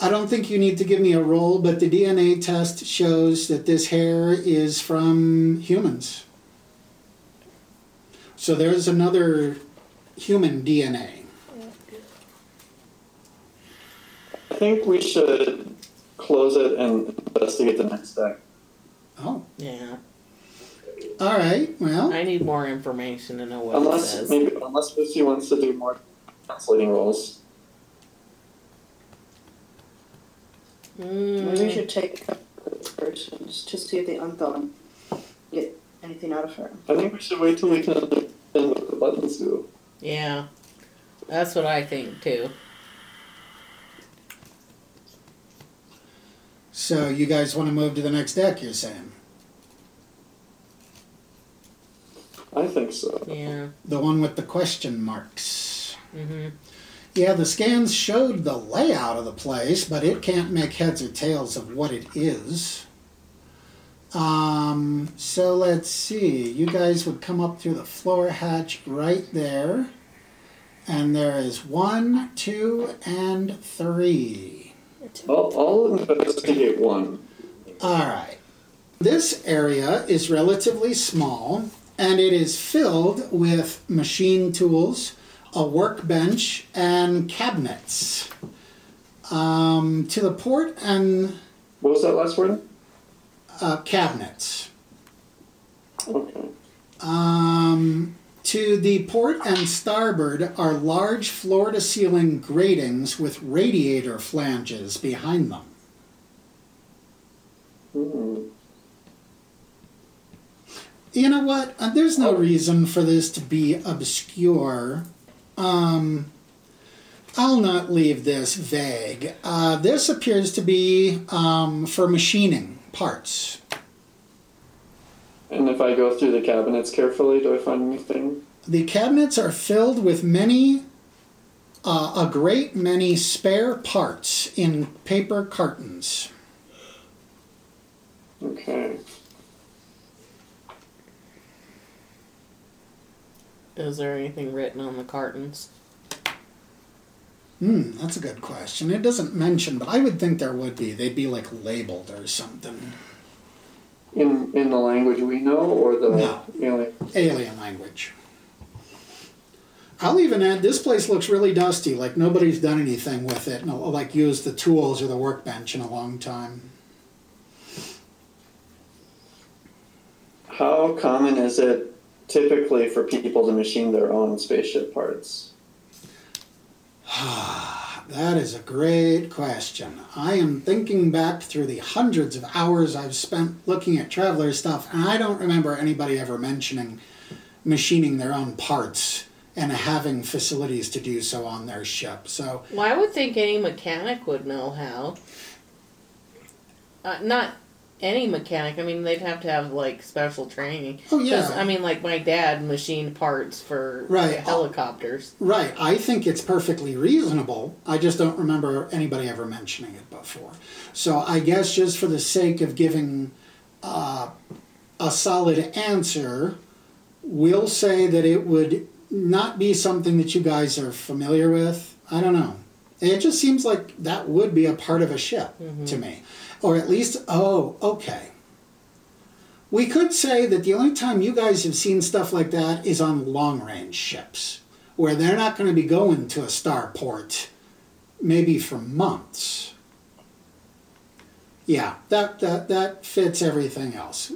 I don't think you need to give me a roll, but the DNA test shows that this hair is from humans. So there's another human DNA. I think we should close it and investigate the next day. Oh, Yeah. All right. Well, I need more information to know what it Unless says. maybe unless Lucy wants to do more translating rolls. Hmm. Maybe we should take out the persons to see if they unthaw and get anything out of her. I think we should wait till we can understand what the buttons do. yeah. That's what I think too. so you guys want to move to the next deck? You're saying I think so. Yeah. the one with the question marks. Mhm. Yeah, the scans showed the layout of the place, but it can't make heads or tails of what it is. Um, so let's see. You guys would come up through the floor hatch right there. And there is one, two, and three. I'll, I'll investigate one. All right. This area is relatively small and it is filled with machine tools, a workbench, and cabinets. Um, to the port and What was that last word? uh, cabinets. Okay. Um, to the port and starboard are large floor to ceiling gratings with radiator flanges behind them. Hmm. You know what? Uh, there's no reason for this to be obscure. Um, I'll not leave this vague. Uh, this appears to be um, for machining parts. And And if I go through the cabinets carefully, do I find anything? The cabinets are filled with many, uh, a great many spare parts in paper cartons. Okay. Is there anything written on the cartons? Hmm, that's a good question. It doesn't mention, but I would think there would be. They'd be like labeled or something. In in the language we know, or the No. alien? Alien language. I'll even add this place looks really dusty, like nobody's done anything with it, no- like used the tools or the workbench in a long time. How common is it typically for people to machine their own spaceship parts? That is a great question. I am thinking back through the hundreds of hours I've spent looking at Traveller stuff, and I don't remember anybody ever mentioning machining their own parts and having facilities to do so on their ship. So, Well, I would think any mechanic would know how. Uh, not any mechanic. I mean, they'd have to have like special training. oh yeah, I mean, like my dad machined parts for Right. helicopters. Right. I think it's perfectly reasonable. I just don't remember anybody ever mentioning it before. So I guess just for the sake of giving uh, a solid answer, we'll say that it would not be something that you guys are familiar with. I don't know. It just seems like that would be a part of a ship to me. Or at least, oh, okay. We could say that the only time you guys have seen stuff like that is on long range ships, where they're not going to be going to a starport maybe for months. Yeah, that, that, that fits everything else.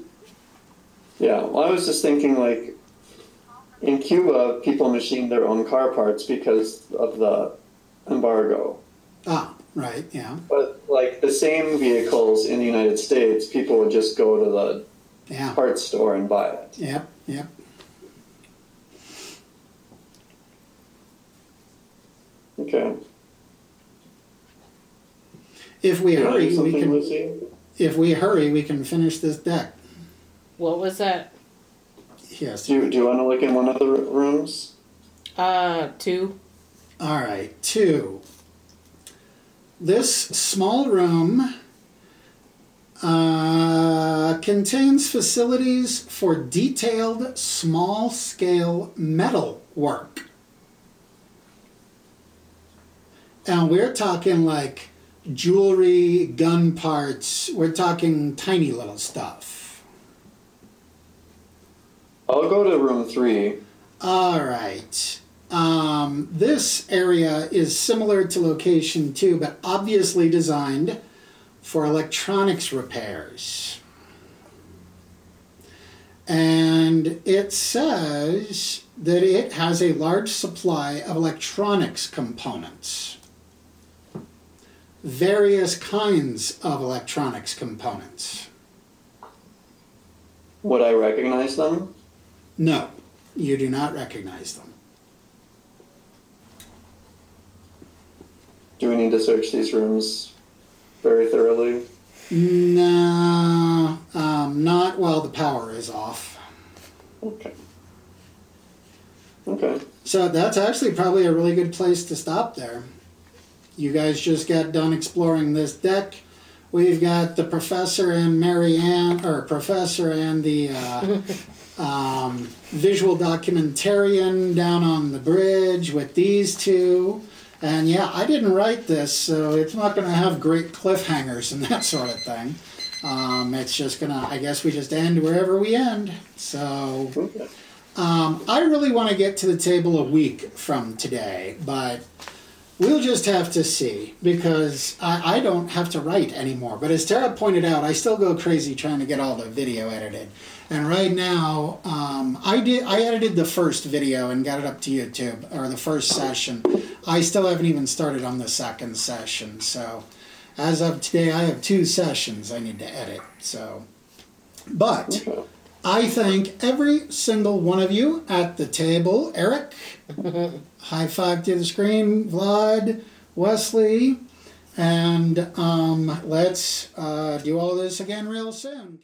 Yeah, well, I was just thinking like in Cuba, people machine their own car parts because of the embargo. Ah, right, yeah, But like the same vehicles in the United States, people would just go to the yeah, parts store and buy it. yep, yep. Okay. If we Do you hurry, we can. Lucy? If we hurry, we can finish this deck. What was that? Yes. Do you, do you want to look in one of the rooms? Uh, two. All right, two. This small room uh, contains facilities for detailed small scale metal work. And we're talking like jewelry, gun parts, we're talking tiny little stuff. I'll go to room three. All right. Um, this area is similar to location two, but obviously designed for electronics repairs. And it says that it has a large supply of electronics components. Various kinds of electronics components. Would I recognize them? No, you do not recognize them. Do we need to search these rooms very thoroughly? No, um, not while the power is off. Okay. Okay. So that's actually probably a really good place to stop there. You guys just got done exploring this deck. We've got the professor and Mary Ann, or professor and the uh, um, visual documentarian down on the bridge with these two. And yeah, I didn't write this, so it's not going to have great cliffhangers and that sort of thing. Um, it's just going to, I guess we just end wherever we end. So. Um, I really want to get to the table a week from today, but we'll just have to see because I, I don't have to write anymore. But as Tara pointed out, I still go crazy trying to get all the video edited. And right now, um, I did I edited the first video and got it up to YouTube or the first session. I still haven't even started on the second session. So as of today, I have two sessions I need to edit. So, but. I thank every single one of you at the table. Eric, high five to the screen. Vlad, Wesley, and um, let's uh, do all this again real soon.